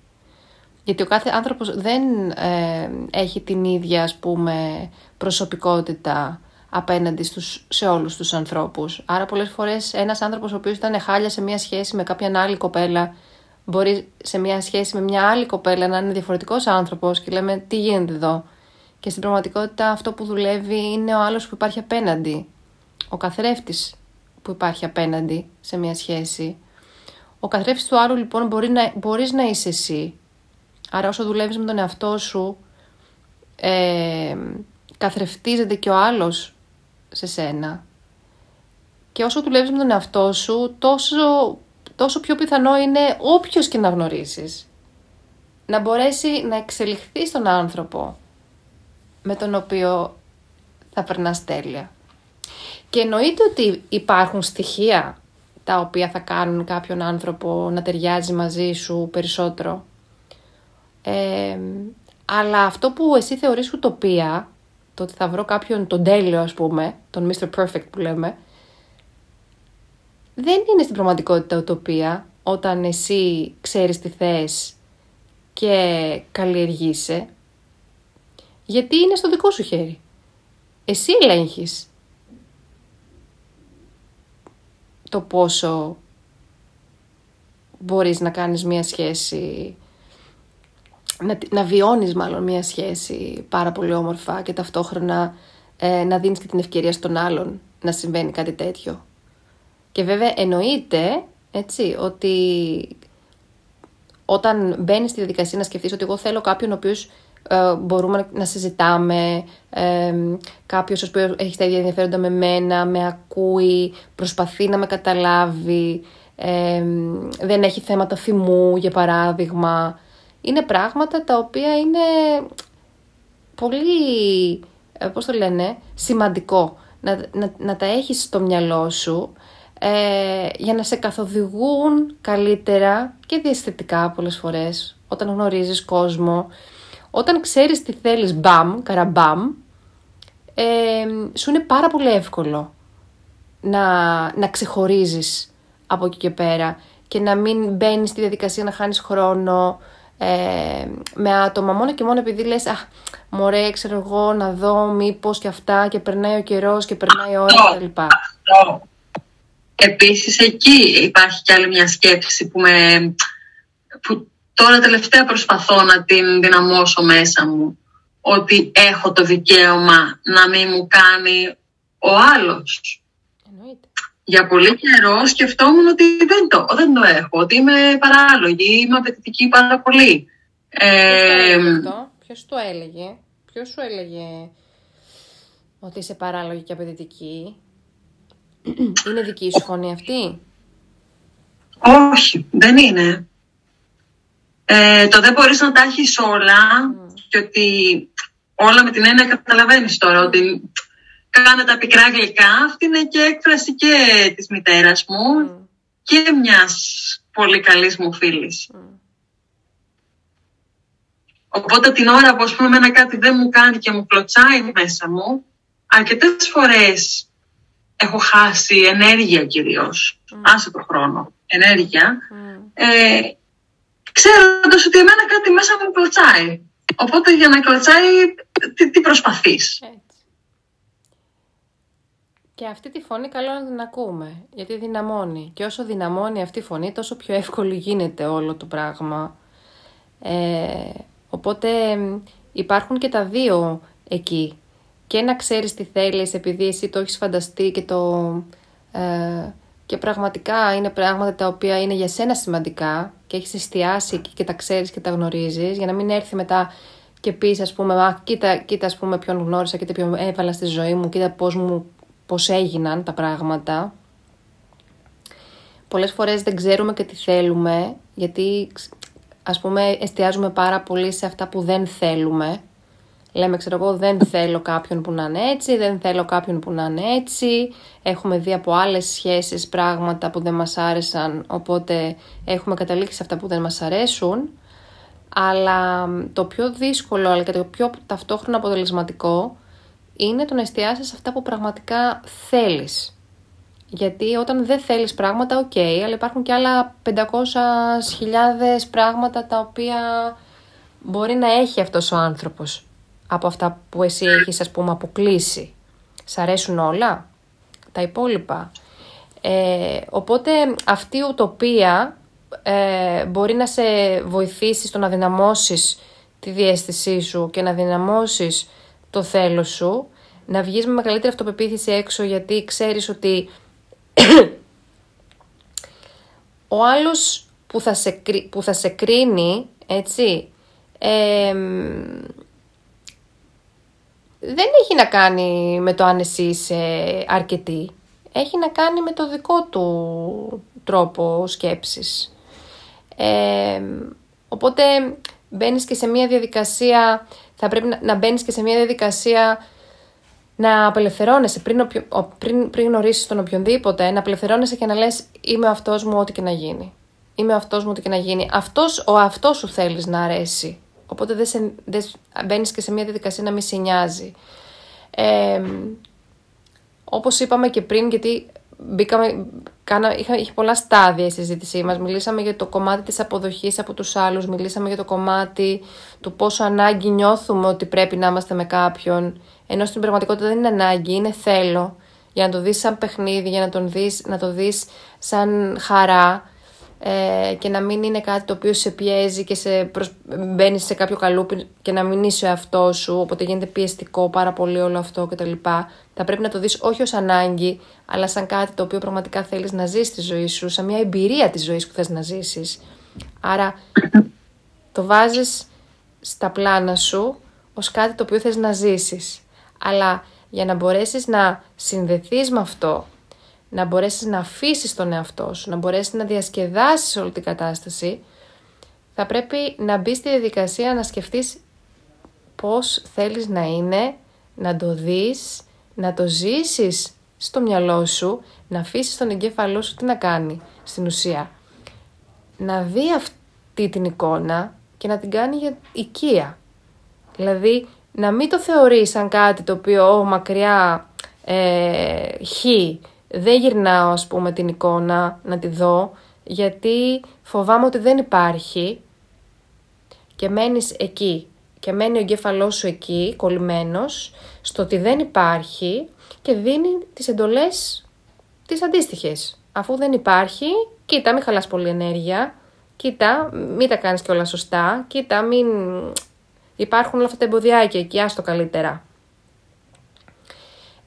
Γιατί ο κάθε άνθρωπος δεν ε, έχει την ίδια, ας πούμε, προσωπικότητα απέναντι στους, σε όλους τους ανθρώπους. Άρα πολλές φορές ένας άνθρωπος ο οποίος ήταν χάλια σε μια σχέση με κάποια άλλη κοπέλα μπορεί σε μια σχέση με μια άλλη κοπέλα να είναι διαφορετικός άνθρωπος και λέμε τι γίνεται εδώ; Και στην πραγματικότητα αυτό που δουλεύει είναι ο άλλος που υπάρχει απέναντι. Ο καθρέφτης που υπάρχει απέναντι σε μια σχέση. Ο καθρέφτης του άλλου λοιπόν μπορεί να, μπορείς να είσαι εσύ. Άρα όσο δουλεύεις με τον εαυτό σου ε, καθρεφτίζεται και ο άλλος σε σένα. Και όσο δουλεύεις με τον εαυτό σου τόσο, τόσο πιο πιθανό είναι όποιος και να γνωρίσεις να μπορέσει να εξελιχθεί στον άνθρωπο με τον οποίο θα περνάς τέλεια. Και εννοείται ότι υπάρχουν στοιχεία τα οποία θα κάνουν κάποιον άνθρωπο να ταιριάζει μαζί σου περισσότερο. Ε, αλλά αυτό που εσύ θεωρείς ουτοπία, το ότι θα βρω κάποιον τον τέλειο ας πούμε, τον Mr. Perfect που λέμε, δεν είναι στην πραγματικότητα ουτοπία όταν εσύ ξέρεις τι θες και καλλιεργείσαι γιατί είναι στο δικό σου χέρι. Εσύ ελέγχεις το πόσο μπορείς να κάνεις μία σχέση, να, να βιώνεις μάλλον μία σχέση πάρα πολύ όμορφα και ταυτόχρονα ε, να δίνεις και την ευκαιρία στον άλλον να συμβαίνει κάτι τέτοιο. Και βέβαια εννοείται έτσι, ότι όταν μπαίνεις στη διαδικασία να σκεφτείς ότι εγώ θέλω κάποιον ο οποίος ε, μπορούμε να συζητάμε, ε, κάποιος ο οποίος έχει τα ίδια ενδιαφέροντα με μένα, με ακούει, προσπαθεί να με καταλάβει, ε, δεν έχει θέματα θυμού για παράδειγμα. Είναι πράγματα τα οποία είναι πολύ, ε, πώς το λένε, σημαντικό. Να, να, να τα έχεις στο μυαλό σου ε, για να σε καθοδηγούν καλύτερα και διαισθητικά πολλές φορές όταν γνωρίζεις κόσμο. Όταν ξέρεις τι θέλεις μπαμ, καραμπαμ, ε, σου είναι πάρα πολύ εύκολο να, να ξεχωρίζεις από εκεί και πέρα και να μην μπαίνεις στη διαδικασία να χάνεις χρόνο ε, με άτομα μόνο και μόνο επειδή λες «Αχ, μωρέ, ξέρω εγώ, να δω μήπως και αυτά και περνάει ο καιρός και περνάει η ώρα» κτλ. Επίσης εκεί υπάρχει κι άλλη μια σκέψη που, με, που Τώρα τελευταία προσπαθώ να την δυναμώσω μέσα μου ότι έχω το δικαίωμα να μην μου κάνει ο άλλος. Εννοείται. Για πολύ καιρό σκεφτόμουν ότι δεν το, δεν το έχω, ότι είμαι παράλογη, είμαι απαιτητική πάρα πολύ. Ε, Ποιος το έλεγε, ποιος σου έλεγε ότι είσαι παράλογη και απαιτητική; Είναι δική σου φωνή αυτή; Όχι, δεν είναι. Ε, το δεν μπορείς να τα έχεις όλα και ότι όλα με την έννοια καταλαβαίνεις τώρα ότι κάνω τα πικρά γλυκά. Αυτή είναι και έκφραση και της μητέρας μου και μιας πολύ καλής μου φίλης. Οπότε την ώρα που ας πούμε ένα κάτι δεν μου κάνει και μου κλωτσάει μέσα μου, αρκετές φορές έχω χάσει ενέργεια κυρίως, mm. άσε το χρόνο, ενέργεια, mm. ε, ξέροντας ότι εμένα κάτι μέσα μου κλωτσάει. Οπότε για να κλωτσάει, τι, τι προσπαθείς. Και αυτή τη φωνή καλό να την ακούμε, γιατί δυναμώνει. Και όσο δυναμώνει αυτή η φωνή, τόσο πιο εύκολο γίνεται όλο το πράγμα. Ε, οπότε υπάρχουν και τα δύο εκεί. Και να ξέρεις τι θέλεις επειδή εσύ το έχεις φανταστεί και το... Ε, και πραγματικά είναι πράγματα τα οποία είναι για σένα σημαντικά και έχεις εστιάσει εκεί και τα ξέρεις και τα γνωρίζεις για να μην έρθει μετά και πεις ας πούμε α, κοίτα, κοίτα ας πούμε ποιον γνώρισα, κοίτα ποιον έβαλα στη ζωή μου, κοίτα πώς, μου, πώς έγιναν τα πράγματα. Πολλές φορές δεν ξέρουμε και τι θέλουμε γιατί ας πούμε εστιάζουμε πάρα πολύ σε αυτά που δεν θέλουμε Λέμε, ξέρω εγώ, δεν θέλω κάποιον που να είναι έτσι, δεν θέλω κάποιον που να είναι έτσι. Έχουμε δει από άλλες σχέσεις πράγματα που δεν μας άρεσαν, οπότε έχουμε καταλήξει σε αυτά που δεν μας αρέσουν. Αλλά το πιο δύσκολο, αλλά και το πιο ταυτόχρονα αποτελεσματικό, είναι το να εστιάσεις σε αυτά που πραγματικά θέλεις. Γιατί όταν δεν θέλεις πράγματα, οκ, αλλά υπάρχουν και άλλα 500.000 πράγματα τα οποία μπορεί να έχει αυτός ο άνθρωπος από αυτά που εσύ έχεις ας πούμε αποκλείσει. Σ' αρέσουν όλα; Τα υπόλοιπα. Ε, οπότε αυτή η ουτοπία ε, μπορεί να σε βοηθήσει στο να δυναμώσεις τη διέστησή σου και να δυναμώσεις το θέλω σου, να βγεις με μεγαλύτερη αυτοπεποίθηση έξω γιατί ξέρεις ότι ο άλλος που θα σε, που θα σε κρίνει, έτσι, ε, δεν έχει να κάνει με το αν εσύ είσαι αρκετή. Έχει να κάνει με το δικό του τρόπο σκέψης. Ε, οπότε μπαίνεις και σε μια διαδικασία, θα πρέπει να, να μπαίνεις και σε μια διαδικασία να απελευθερώνεσαι πριν, πριν, πριν γνωρίσεις τον οποιονδήποτε, να απελευθερώνεσαι και να λες είμαι ο αυτός μου ό,τι και να γίνει. Είμαι ο αυτός μου ό,τι και να γίνει. Αυτός, ο αυτός σου θέλεις να αρέσει. Οπότε δεν, σε, δεν μπαίνεις και σε μια διαδικασία να μην σε νοιάζει. Ε, όπως είπαμε και πριν, γιατί μπήκαμε, κάνα, είχα, είχε πολλά στάδια η συζήτησή μας. Μιλήσαμε για το κομμάτι της αποδοχής από τους άλλους, μιλήσαμε για το κομμάτι του πόσο ανάγκη νιώθουμε ότι πρέπει να είμαστε με κάποιον, ενώ στην πραγματικότητα δεν είναι ανάγκη, είναι θέλω. Για να το δεις σαν παιχνίδι, για να, τον δεις, να το δεις σαν χαρά ε, και να μην είναι κάτι το οποίο σε πιέζει και σε προσ... μπαίνεις σε κάποιο καλούπι και να μην είσαι αυτό σου, οπότε γίνεται πιεστικό πάρα πολύ όλο αυτό κτλ. Θα πρέπει να το δεις όχι ως ανάγκη, αλλά σαν κάτι το οποίο πραγματικά θέλεις να ζεις τη ζωή σου, σαν μια εμπειρία της ζωής που θες να ζήσεις. Άρα το βάζεις στα πλάνα σου ως κάτι το οποίο θες να ζήσεις. Αλλά για να μπορέσεις να συνδεθείς με αυτό να μπορέσεις να αφήσεις τον εαυτό σου, να μπορέσεις να διασκεδάσεις όλη την κατάσταση, θα πρέπει να μπει στη διαδικασία να σκεφτείς πώς θέλεις να είναι, να το δεις, να το ζήσεις στο μυαλό σου, να αφήσεις τον εγκέφαλό σου τι να κάνει στην ουσία. Να δει αυτή την εικόνα και να την κάνει για οικία. Δηλαδή, να μην το θεωρείς σαν κάτι το οποίο μακριά ε, χ, δεν γυρνάω ας πούμε την εικόνα να τη δω γιατί φοβάμαι ότι δεν υπάρχει και μένεις εκεί και μένει ο εγκέφαλός σου εκεί κολλημένος στο ότι δεν υπάρχει και δίνει τις εντολές τις αντίστοιχες. Αφού δεν υπάρχει, κοίτα μην χαλάς πολύ ενέργεια, κοίτα μην τα κάνεις και όλα σωστά, κοίτα μην... Υπάρχουν όλα αυτά τα εμποδιάκια εκεί, άστο καλύτερα.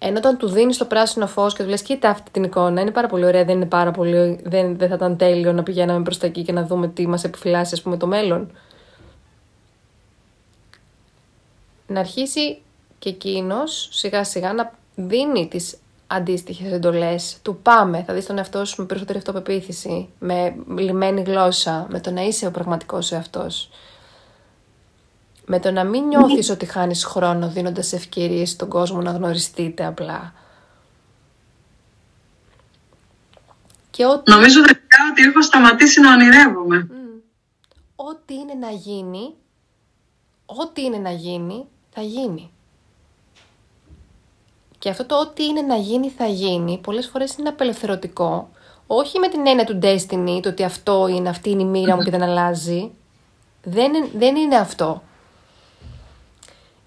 Ενώ όταν του δίνεις το πράσινο φως και του λες: Κοίτα αυτή την εικόνα, είναι πάρα πολύ ωραία, δεν είναι πάρα πολύ. Δεν, δεν θα ήταν τέλειο να πηγαίναμε προς τα εκεί και να δούμε τι μας επιφυλάσσει, ας πούμε, το μέλλον. Να αρχίσει και εκείνος σιγά σιγά να δίνει τις αντίστοιχες εντολές του πάμε, θα δεις τον εαυτό σου με περισσότερη αυτοπεποίθηση, με λιμένη γλώσσα, με το να είσαι ο πραγματικός εαυτός. Με το να μην νιώθεις ότι χάνεις χρόνο δίνοντας ευκαιρίες στον κόσμο να γνωριστείτε απλά. Και ό,τι... Νομίζω τελικά ότι έχω σταματήσει να ονειρεύομαι. Ό,τι είναι να γίνει, ό,τι είναι να γίνει, θα γίνει. Και αυτό το ό,τι είναι να γίνει θα γίνει, πολλές φορές είναι απελευθερωτικό. Όχι με την έννοια του destiny, το ότι αυτό είναι, αυτή είναι η μοίρα μου και δεν αλλάζει. Δεν, δεν είναι αυτό.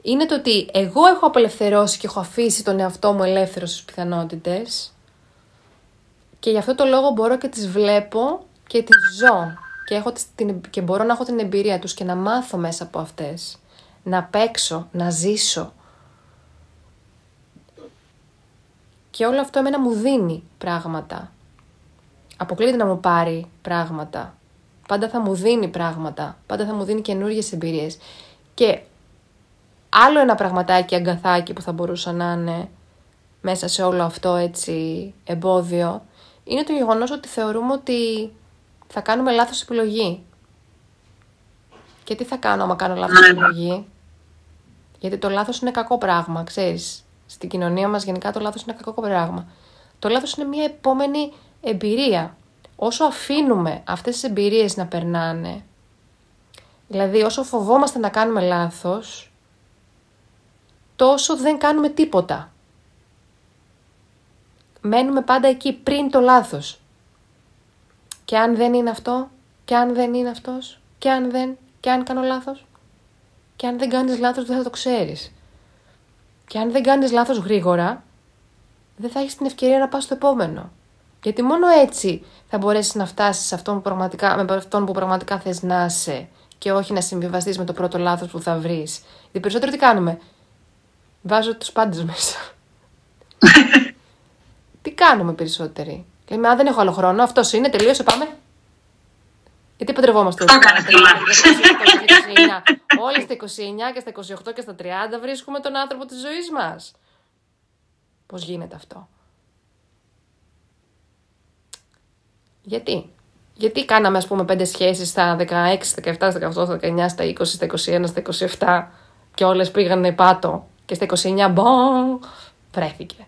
Είναι το ότι εγώ έχω απελευθερώσει και έχω αφήσει τον εαυτό μου ελεύθερο στις πιθανότητες και γι' αυτό το λόγο μπορώ και τις βλέπω και τις ζω και, έχω την, και μπορώ να έχω την εμπειρία τους και να μάθω μέσα από αυτές. Να παίξω, να ζήσω. Και όλο αυτό εμένα μου δίνει πράγματα. Αποκλείται να μου πάρει πράγματα. Πάντα θα μου δίνει πράγματα. Πάντα θα μου δίνει καινούργιες εμπειρίες. Και άλλο ένα πραγματάκι αγκαθάκι που θα μπορούσε να είναι μέσα σε όλο αυτό έτσι εμπόδιο είναι το γεγονός ότι θεωρούμε ότι θα κάνουμε λάθος επιλογή. Και τι θα κάνω άμα κάνω λάθος επιλογή; Γιατί το λάθος είναι κακό πράγμα, ξέρεις. Στην κοινωνία μας γενικά το λάθος είναι κακό πράγμα. Το λάθος είναι μια επόμενη εμπειρία. Όσο αφήνουμε αυτές τις εμπειρίες να περνάνε, δηλαδή όσο φοβόμαστε να κάνουμε λάθος, τόσο δεν κάνουμε τίποτα μένουμε πάντα εκεί πριν το λάθος. Και αν δεν είναι αυτό, και αν δεν είναι αυτός, και αν δεν, και αν κάνω λάθος. Και αν δεν κάνεις λάθος δεν θα το ξέρεις. Και αν δεν κάνεις λάθος γρήγορα, δεν θα έχεις την ευκαιρία να πας στο επόμενο. Γιατί μόνο έτσι θα μπορέσεις να φτάσεις σε αυτόν που πραγματικά, με αυτόν που πραγματικά θες να είσαι και όχι να συμβιβαστείς με το πρώτο λάθος που θα βρεις. Γιατί περισσότερο τι κάνουμε; Βάζω τους πάντες μέσα. Τι κάνουμε περισσότεροι; Λέμε, Α, δεν έχω άλλο χρόνο. Αυτός είναι, τελείωσε, πάμε. Γιατί παντρευόμαστε όλοι. Όλοι στα 29 και στα 28 και στα 30 βρίσκουμε τον άνθρωπο της ζωής μας. Πώς γίνεται αυτό; Γιατί; Γιατί κάναμε ας πούμε πέντε σχέσεις στα 16, στα 17, στα 18, στα 19, στα 20, στα 21, στα 27 και όλες πήγανε πάτο; Και στα 29 μπον βρέθηκε.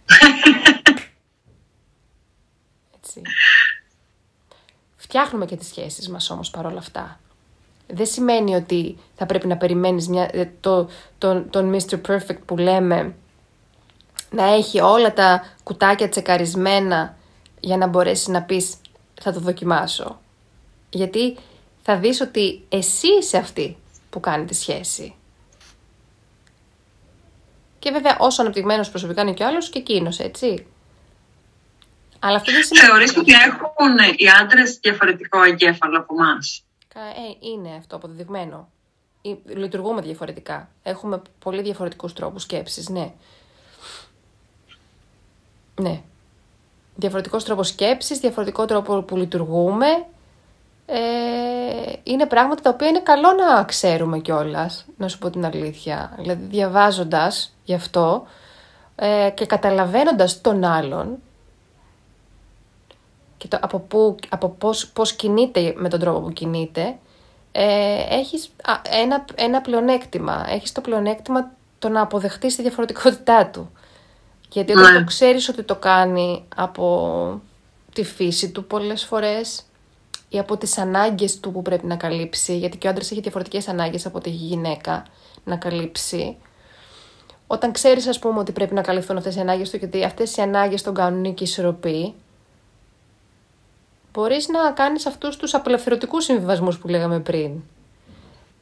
Φτιάχνουμε και τις σχέσεις μας όμως παρόλα αυτά. Δεν σημαίνει ότι θα πρέπει να περιμένεις μια, ε, το, τον, τον Mr. Perfect που λέμε να έχει όλα τα κουτάκια τσεκαρισμένα για να μπορέσεις να πεις θα το δοκιμάσω. Γιατί θα δεις ότι εσύ είσαι αυτή που κάνει τη σχέση. Και βέβαια όσο αναπτυγμένος προσωπικά είναι και ο άλλος και εκείνος, έτσι. Αλλά αυτό δεν σημαίνει. Θεωρείς ότι έχουν οι άντρες διαφορετικό εγκέφαλο από εμάς; Ε, είναι αυτό αποδεδειγμένο. Λειτουργούμε διαφορετικά. Έχουμε πολύ διαφορετικούς τρόπους σκέψης, ναι. Ναι. Διαφορετικός τρόπος σκέψης, διαφορετικό τρόπο που λειτουργούμε. Ε, είναι πράγματα τα οποία είναι καλό να ξέρουμε κιόλας, να σου πω την αλήθεια. Δηλαδή διαβάζοντας γι' αυτό ε, και καταλαβαίνοντας τον άλλον, και το, από, που, από πώς, πώς κινείται με τον τρόπο που κινείται, ε, έχεις ένα, ένα πλεονέκτημα. Έχεις το πλεονέκτημα το να αποδεχτείς τη διαφορετικότητά του. Γιατί όταν ναι. το ξέρεις ότι το κάνει από τη φύση του πολλές φορές ή από τις ανάγκες του που πρέπει να καλύψει, γιατί και ο άντρας έχει διαφορετικές ανάγκες από τη γυναίκα να καλύψει, όταν ξέρεις ας πούμε ότι πρέπει να καλυφθούν αυτές οι ανάγκες του, γιατί αυτές οι ανάγκες τον κάνουν και ισορροπή, Μπορείς να κάνεις αυτούς τους απελευθερωτικούς συμβιβασμούς που λέγαμε πριν.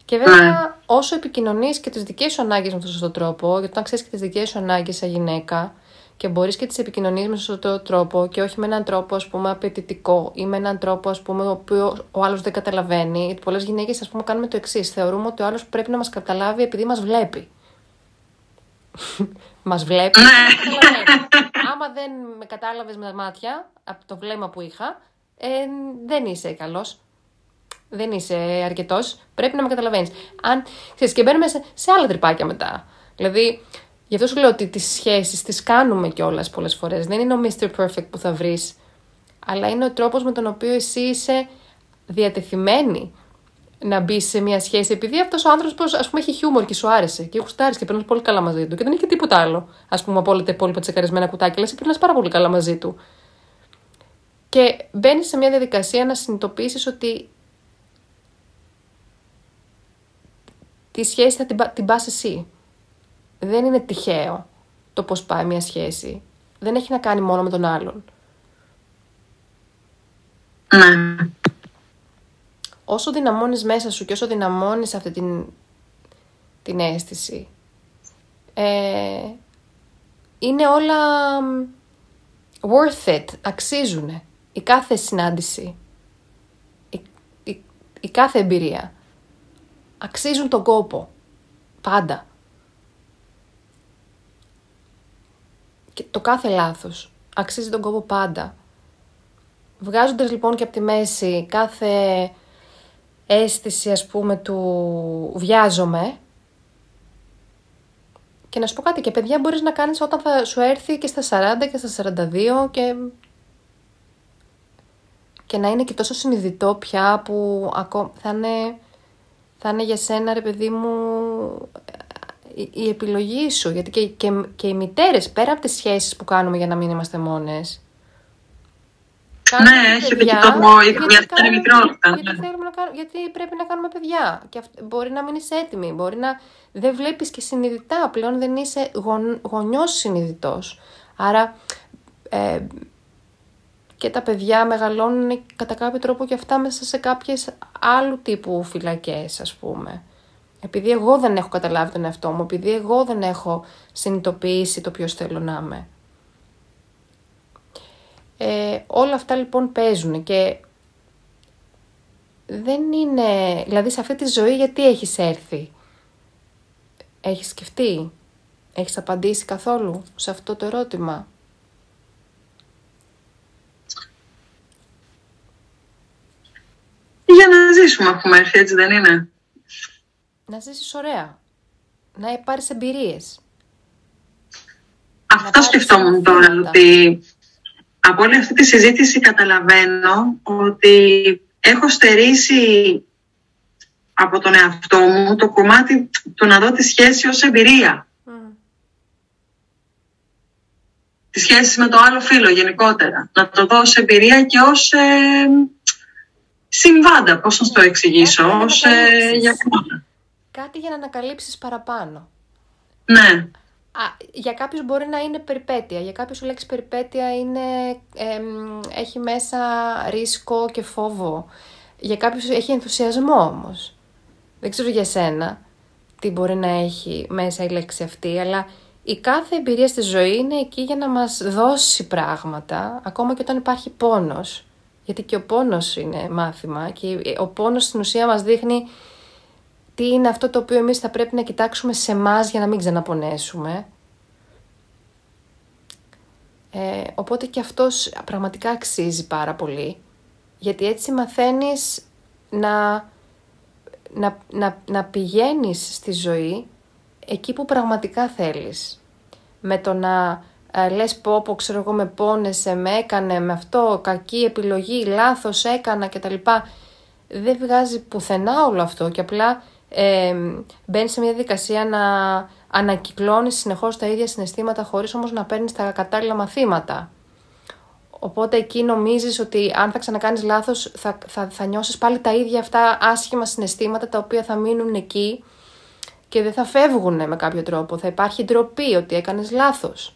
Και βέβαια, ναι. όσο επικοινωνείς και τις δικές σου ανάγκες με τον σωστό τρόπο, γιατί όταν ξέρεις και τις δικές σου ανάγκες σαν γυναίκα και μπορείς και τις επικοινωνεί με τον σωστό τρόπο και όχι με έναν τρόπο ας πούμε απαιτητικό ή με έναν τρόπο ας πούμε, ο οποίο ο άλλος δεν καταλαβαίνει. Γιατί πολλές γυναίκες ας πούμε κάνουμε το εξής. Θεωρούμε ότι ο άλλος πρέπει να μας καταλάβει επειδή μας βλέπει. μας βλέπει. Ναι. Άμα δεν με κατάλαβες με τα μάτια από το βλέμμα που είχα, ε, δεν είσαι καλός. Δεν είσαι αρκετός. Πρέπει να με καταλαβαίνεις. Αν ξέρεις, και μπαίνουμε σε, σε άλλα τρυπάκια μετά. Δηλαδή, Γι' αυτό σου λέω ότι τις σχέσεις τις κάνουμε κιόλας πολλές φορές. Δεν είναι ο Mr. Perfect που θα βρεις, αλλά είναι ο τρόπος με τον οποίο εσύ είσαι διατεθειμένη να μπει σε μια σχέση, επειδή αυτός ο άνθρωπος, ας πούμε, έχει χιούμορ και σου άρεσε και γουστάρεις και περνάς πολύ καλά μαζί του και δεν έχει τίποτα άλλο. Α πούμε, από όλα τα υπόλοιπα τσεκαρισμένα κουτάκια, αλλά εσύ περνάς πάρα πολύ καλά μαζί του. Και μπαίνεις σε μια διαδικασία να συνειδητοποιήσεις ότι τη σχέση θα την, την πας εσύ. Δεν είναι τυχαίο το πώς πάει μια σχέση. Δεν έχει να κάνει μόνο με τον άλλον. Ναι. Όσο δυναμώνεις μέσα σου και όσο δυναμώνεις αυτή την, την αίσθηση, ε, είναι όλα worth it, αξίζουν η κάθε συνάντηση, η, η, η κάθε εμπειρία αξίζουν τον κόπο. Πάντα. Και το κάθε λάθος αξίζει τον κόπο πάντα. Βγάζοντας λοιπόν και από τη μέση κάθε αίσθηση ας πούμε του βιάζομαι και να σου πω κάτι και παιδιά μπορείς να κάνεις όταν θα σου έρθει και στα 40 και στα 42 και και να είναι και τόσο συνειδητό πια που θα είναι θα είναι για σένα, ρε παιδί μου, η, η επιλογή σου. Γιατί και, και, και οι μητέρες, πέρα από τις σχέσεις που κάνουμε για να μην είμαστε μόνες. Ναι, έχετε και το γιατί, μικρότητα. Γιατί, ναι. θέλουμε να κάνουμε, γιατί πρέπει να κάνουμε παιδιά. Και μπορεί να μην είσαι έτοιμη. Μπορεί να δεν βλέπεις και συνειδητά. Πλέον δεν είσαι γον, γονιός συνειδητός. Άρα ε, και τα παιδιά μεγαλώνουν κατά κάποιο τρόπο και αυτά μέσα σε κάποιες άλλου τύπου φυλακές ας πούμε. Επειδή εγώ δεν έχω καταλάβει τον εαυτό μου, επειδή εγώ δεν έχω συνειδητοποιήσει το ποιος θέλω να είμαι. Ε, όλα αυτά λοιπόν παίζουν και δεν είναι, δηλαδή σε αυτή τη ζωή γιατί έχεις έρθει; Έχεις σκεφτεί, έχεις απαντήσει καθόλου σε αυτό το ερώτημα; Για να ζήσουμε έχουμε έρθει, έτσι δεν είναι; Να ζήσεις ωραία. Να πάρεις εμπειρίες. Αυτό σκεφτόμουν τώρα, ότι από όλη αυτή τη συζήτηση καταλαβαίνω ότι έχω στερήσει από τον εαυτό μου το κομμάτι του να δω τη σχέση ως εμπειρία. Mm. Τη σχέση με το άλλο φίλο γενικότερα. Να το δω ως εμπειρία και ως ε, συμβάντα, πώς να το εξηγήσω, ως ε, για Κάτι για να ανακαλύψεις παραπάνω. Ναι. Α, για κάποιους μπορεί να είναι περιπέτεια. Για κάποιους η λέξη περιπέτεια είναι, έχει μέσα ρίσκο και φόβο. Για κάποιους έχει ενθουσιασμό όμως. Δεν ξέρω για σένα τι μπορεί να έχει μέσα η λέξη αυτή, αλλά η κάθε εμπειρία στη ζωή είναι εκεί για να μας δώσει πράγματα, ακόμα και όταν υπάρχει πόνος. Γιατί και ο πόνος είναι μάθημα και ο πόνος στην ουσία μας δείχνει τι είναι αυτό το οποίο εμείς θα πρέπει να κοιτάξουμε σε εμά για να μην ξαναπονέσουμε. Ε, οπότε και αυτός πραγματικά αξίζει πάρα πολύ, γιατί έτσι μαθαίνεις να, να, να, να πηγαίνεις στη ζωή εκεί που πραγματικά θέλεις. Με το να ε, λες πω πω ξέρω εγώ με πόνεσε, με έκανε με αυτό, κακή επιλογή, λάθος έκανα κτλ. Δεν βγάζει πουθενά όλο αυτό και απλά ε, μπαίνεις σε μια δικασία να ανακυκλώνεις συνεχώς τα ίδια συναισθήματα χωρίς όμως να παίρνεις τα κατάλληλα μαθήματα. Οπότε εκεί νομίζεις ότι αν θα ξανακάνεις λάθος θα, θα, θα νιώσεις πάλι τα ίδια αυτά άσχημα συναισθήματα τα οποία θα μείνουν εκεί και δεν θα φεύγουν με κάποιο τρόπο. Θα υπάρχει ντροπή ότι έκανες λάθος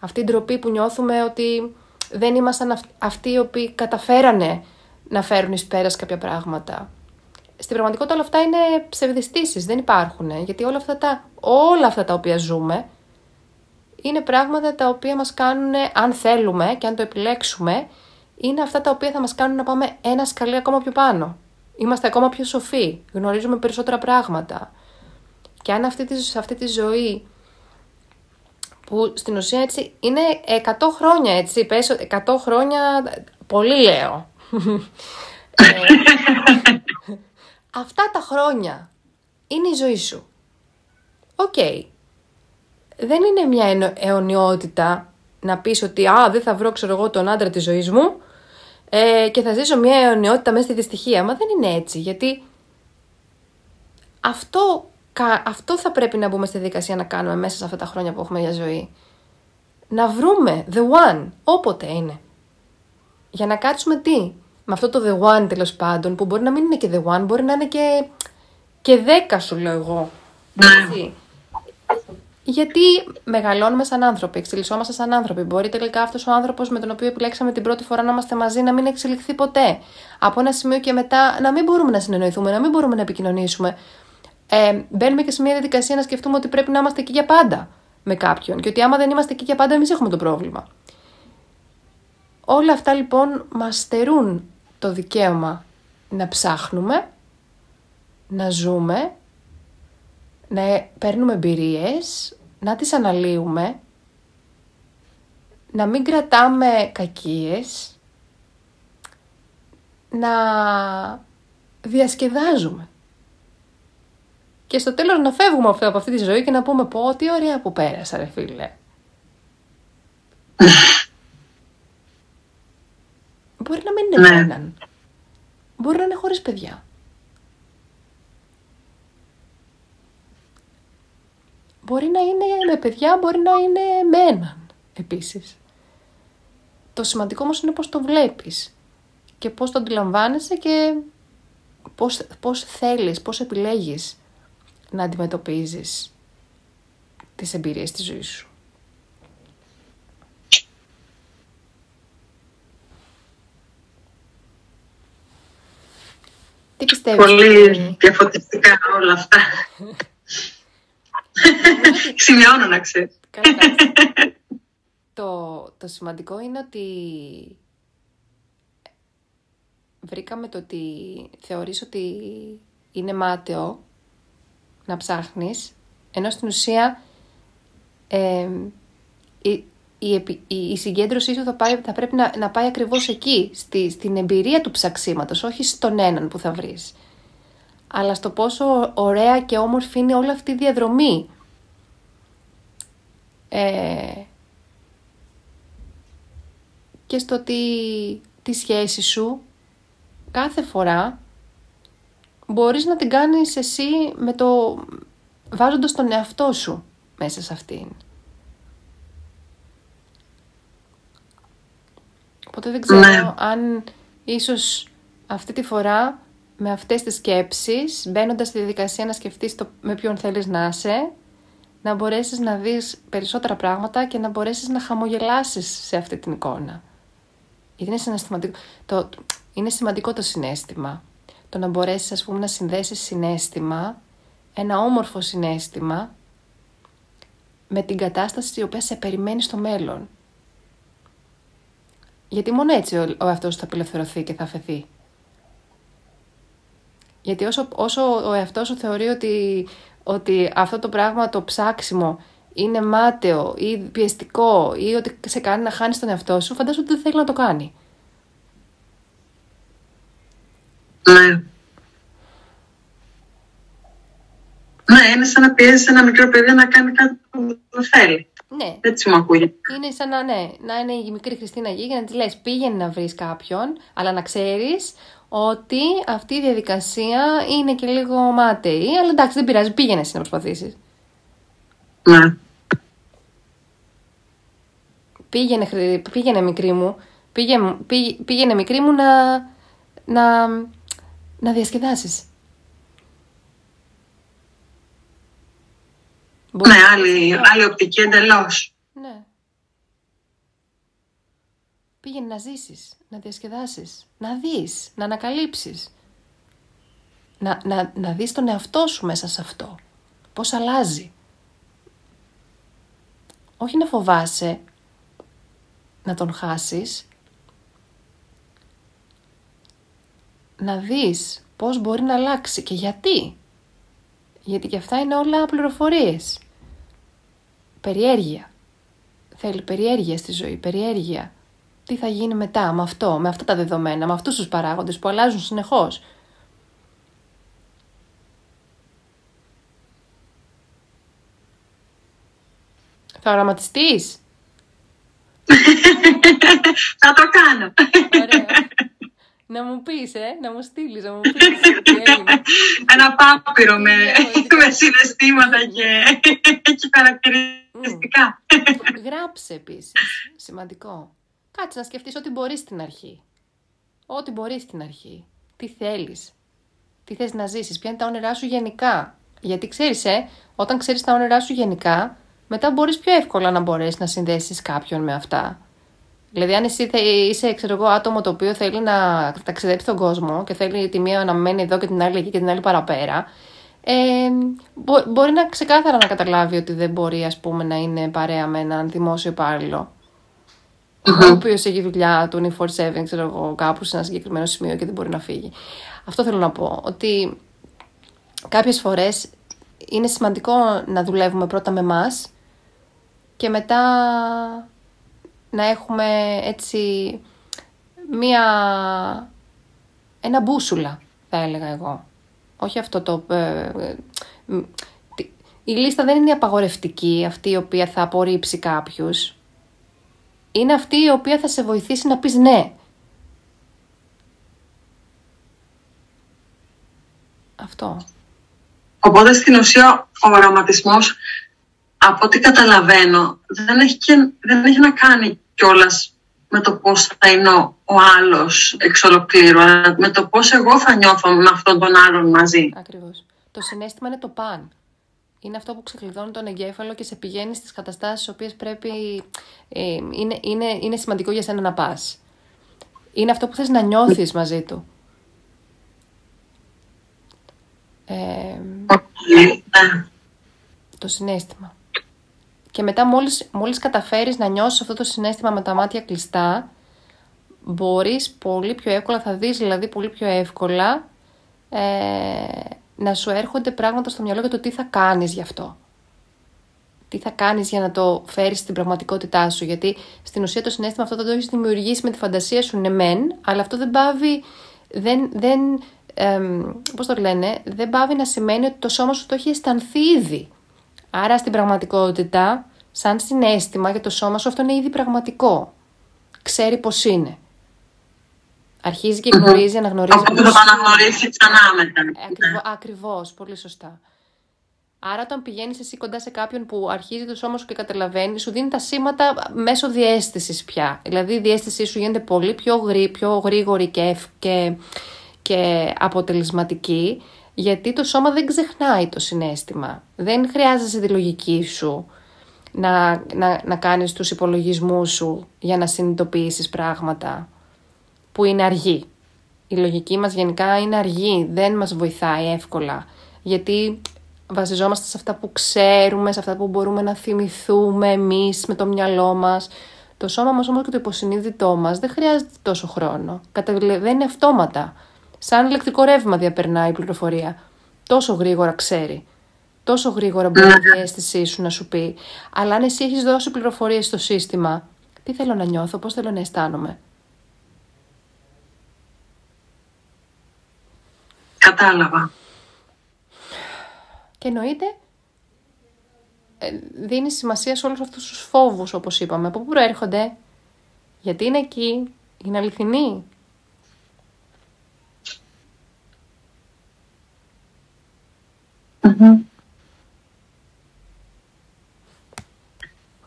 αυτή η ντροπή που νιώθουμε ότι δεν ήμασταν αυτοί οι οποίοι καταφέρανε να φέρουν εις πέρας κάποια πράγματα. Στην πραγματικότητα όλα αυτά είναι ψευδιστήσεις, δεν υπάρχουν, γιατί όλα αυτά, τα, όλα αυτά τα οποία ζούμε είναι πράγματα τα οποία μας κάνουν, αν θέλουμε και αν το επιλέξουμε, είναι αυτά τα οποία θα μας κάνουν να πάμε ένα σκαλί ακόμα πιο πάνω. Είμαστε ακόμα πιο σοφοί, γνωρίζουμε περισσότερα πράγματα. Και αν αυτή τη, σε αυτή τη ζωή που στην ουσία έτσι είναι 100 χρόνια έτσι, πες 100 χρόνια, πολύ λέω. Ε, αυτά τα χρόνια είναι η ζωή σου. Οκ. δεν είναι μια αιωνιότητα να πεις ότι «Α, δεν θα βρω, ξέρω εγώ, τον άντρα της ζωής μου ε, και θα ζήσω μια αιωνιότητα μέσα στη δυστυχία». Μα δεν είναι έτσι, γιατί αυτό, αυτό θα πρέπει να μπούμε στη δικασία να κάνουμε μέσα σε αυτά τα χρόνια που έχουμε για ζωή. Να βρούμε the one, όποτε είναι. Για να κάτσουμε τι, με αυτό το the one τέλος πάντων, που μπορεί να μην είναι και the one, μπορεί να είναι και, και δέκα σου λέω εγώ. Ναι. Γιατί μεγαλώνουμε σαν άνθρωποι, εξελισσόμαστε σαν άνθρωποι. Μπορεί τελικά αυτός ο άνθρωπος με τον οποίο επιλέξαμε την πρώτη φορά να είμαστε μαζί να μην εξελιχθεί ποτέ. Από ένα σημείο και μετά να μην μπορούμε να συνεννοηθούμε, να μην μπορούμε να επικοινωνήσουμε. Ε, μπαίνουμε και σε μια διαδικασία να σκεφτούμε ότι πρέπει να είμαστε εκεί για πάντα με κάποιον. Και ότι άμα δεν είμαστε εκεί για πάντα, εμείς έχουμε το πρόβλημα. Όλα αυτά λοιπόν μας στερούν το δικαίωμα να ψάχνουμε, να ζούμε, να παίρνουμε εμπειρίες, να τις αναλύουμε, να μην κρατάμε κακίες, να διασκεδάζουμε. Και στο τέλος να φεύγουμε από αυτή τη ζωή και να πούμε πω τι ωραία που πέρασα ρε φίλε. Μπορεί να μην είναι ναι. Μπορεί να είναι χωρίς παιδιά. Μπορεί να είναι με παιδιά, μπορεί να είναι με έναν επίσης. Το σημαντικό όμως είναι πώς το βλέπεις και πώς το αντιλαμβάνεσαι και πώς, πώς θέλεις, πώς επιλέγεις να αντιμετωπίζεις τις εμπειρίες της ζωής σου. Πιστεύεις; Πολύ διαφορετικά όλα αυτά. Σημειώνω να ξέρεις. το, το σημαντικό είναι ότι βρήκαμε το ότι θεωρείς ότι είναι μάταιο να ψάχνεις, ενώ στην ουσία ε, η, η, η, συγκέντρωσή σου θα, πάει, θα πρέπει να, να πάει ακριβώς εκεί, στη, στην εμπειρία του ψαξίματος, όχι στον έναν που θα βρεις. Αλλά στο πόσο ωραία και όμορφη είναι όλη αυτή η διαδρομή. Ε, και στο ότι τη σχέση σου κάθε φορά μπορείς να την κάνεις εσύ με το... βάζοντας τον εαυτό σου μέσα σε αυτήν. Οπότε δεν ξέρω ναι. αν ίσως αυτή τη φορά με αυτές τις σκέψεις, μπαίνοντας στη διαδικασία να σκεφτείς το με ποιον θέλεις να είσαι, να μπορέσεις να δεις περισσότερα πράγματα και να μπορέσεις να χαμογελάσεις σε αυτή την εικόνα. Γιατί είναι, το, είναι σημαντικό το συνέστημα το να μπορέσεις ας πούμε να συνδέσεις συνέστημα, ένα όμορφο συνέστημα, με την κατάσταση η οποία σε περιμένει στο μέλλον. Γιατί μόνο έτσι ο, ο εαυτός θα απελευθερωθεί και θα αφαιθεί. Γιατί όσο, όσο ο εαυτός σου θεωρεί ότι, ότι αυτό το πράγμα, το ψάξιμο, είναι μάταιο ή πιεστικό ή ότι σε κάνει να χάνεις τον εαυτό σου, φαντάζομαι ότι δεν θέλει να το κάνει. Ναι. Ναι, είναι σαν να πιέζει ένα μικρό παιδί να κάνει κάτι που δεν θέλει. Ναι. Έτσι μου ακούγεται. Είναι σαν να, ναι, να είναι η μικρή Χριστίνα γη και να της λες: πήγαινε να βρεις κάποιον, αλλά να ξέρεις ότι αυτή η διαδικασία είναι και λίγο μάταιη. Αλλά εντάξει, δεν πειράζει, πήγαινε εσύ να προσπαθήσεις. Ναι. Πήγαινε, πήγαινε μικρή μου, πήγαινε, πήγαινε μικρή μου να, να, να διασκεδάσεις. Ναι, άλλη, άλλη οπτική εντελώς. Ναι. Πήγαινε να ζήσεις, να διασκεδάσεις, να δεις, να ανακαλύψεις. Να, να, να δεις τον εαυτό σου μέσα σε αυτό. Πώς αλλάζει. Όχι να φοβάσαι να τον χάσεις, να δεις πώς μπορεί να αλλάξει και γιατί. Γιατί και αυτά είναι όλα πληροφορίες. Περιέργεια. Θέλει περιέργεια στη ζωή, περιέργεια. Τι θα γίνει μετά με αυτό, με αυτά τα δεδομένα, με αυτούς τους παράγοντες που αλλάζουν συνεχώς. Θα οραματιστείς; Θα το κάνω. Ωραία. Να μου πεις, ε, να μου στείλεις, να μου πεις τι έγινε. Ένα πάπυρο με, Διαφορετικά. με συναισθήματα και, και χαρακτηριστικά. Γράψε επίσης. Σημαντικό. Κάτσε να σκεφτείς ό,τι μπορείς στην αρχή. Ό,τι μπορείς στην αρχή. Τι θέλεις. Τι θες να ζήσεις. Ποια είναι τα όνειρά σου γενικά. Γιατί ξέρεις, ε, όταν ξέρεις τα όνειρά σου γενικά, μετά μπορείς πιο εύκολα να μπορέσεις να συνδέσεις κάποιον με αυτά. Δηλαδή, αν εσύ θε- είσαι, ξέρω εγώ, άτομο το οποίο θέλει να ταξιδέψει τον κόσμο και θέλει τη μία να μένει εδώ και την άλλη εκεί και την άλλη παραπέρα, ε, μπο- μπορεί να ξεκάθαρα να καταλάβει ότι δεν μπορεί, ας πούμε, να είναι παρέα με έναν δημόσιο υπάλληλο. Ο οποίος έχει δουλειά του 24-7, ξέρω εγώ, κάπου σε ένα συγκεκριμένο σημείο και δεν μπορεί να φύγει. Αυτό θέλω να πω. Ότι κάποιες φορές είναι σημαντικό να δουλεύουμε πρώτα με μας και μετά να έχουμε έτσι μία ένα μπούσουλα θα έλεγα εγώ. Όχι αυτό το... ε, ε, μ, τι- η λίστα δεν είναι η απαγορευτική, αυτή η οποία θα απορρίψει κάποιους. Είναι αυτή η οποία θα σε βοηθήσει να πεις ναι. Αυτό. Οπότε στην ουσία ο οραματισμός, από ό,τι καταλαβαίνω, δεν έχει, και- δεν έχει να κάνει κιόλας με το πώς θα είναι ο, ο άλλος εξ ολοκλήρου, αλλά με το πώς εγώ θα νιώθω με αυτόν τον άλλον μαζί. Ακριβώς. Το συνέστημα είναι το παν. Είναι αυτό που ξεκλειδώνει τον εγκέφαλο και σε πηγαίνει στις καταστάσεις στις οποίες πρέπει... ε, είναι, είναι, είναι σημαντικό για σένα να πας. Είναι αυτό που θες να νιώθεις μαζί του. Ε, Ναι. το συνέστημα. Και μετά μόλις, μόλις καταφέρεις να νιώσεις αυτό το συνέστημα με τα μάτια κλειστά, μπορείς πολύ πιο εύκολα, θα δεις δηλαδή πολύ πιο εύκολα ε, να σου έρχονται πράγματα στο μυαλό για το τι θα κάνεις γι' αυτό. Τι θα κάνεις για να το φέρεις στην πραγματικότητά σου. Γιατί στην ουσία το συνέστημα αυτό θα το έχεις δημιουργήσει με τη φαντασία σου, ναι μεν, αλλά αυτό δεν πάβει, δεν, δεν, εμ, πώς το λένε, δεν πάβει να σημαίνει ότι το σώμα σου το έχει αισθανθεί ήδη. Άρα στην πραγματικότητα, σαν συνέστημα για το σώμα σου αυτό είναι ήδη πραγματικό. Ξέρει πώς είναι. Αρχίζει και γνωρίζει, αναγνωρίζει Οπότε θα πώς το αναγνωρίσει ξανά μετά. ε, Ακριβώς, ακριβώς, πολύ σωστά. Άρα όταν πηγαίνεις εσύ κοντά σε κάποιον που αρχίζει το σώμα σου και καταλαβαίνει, σου δίνει τα σήματα μέσω διέστησης πια. Δηλαδή η διέστησή σου γίνεται πολύ πιο, γρή, πιο γρήγορη και, ευ- και, και αποτελεσματική, γιατί το σώμα δεν ξεχνάει το συνέστημα. Δεν χρειάζεσαι τη λογική σου να, να, να κάνεις τους υπολογισμούς σου για να συνειδητοποιήσεις πράγματα που είναι αργή. Η λογική μας γενικά είναι αργή, δεν μας βοηθάει εύκολα. Γιατί βασιζόμαστε σε αυτά που ξέρουμε, σε αυτά που μπορούμε να θυμηθούμε εμείς με το μυαλό μας. Το σώμα μας όμως και το υποσυνείδητό μας δεν χρειάζεται τόσο χρόνο. Κατεβαίνει αυτόματα. Σαν ηλεκτρικό ρεύμα διαπερνάει η πληροφορία. Τόσο γρήγορα ξέρει. Τόσο γρήγορα μπορεί η διέστησή σου να σου πει. Αλλά αν εσύ έχεις δώσει πληροφορίες στο σύστημα, τι θέλω να νιώθω, πώς θέλω να αισθάνομαι; Κατάλαβα. Και εννοείται ε, δίνεις σημασία σε όλους αυτούς τους φόβους, όπως είπαμε. Από πού προέρχονται, γιατί είναι εκεί, είναι αληθινοί. Μμμ.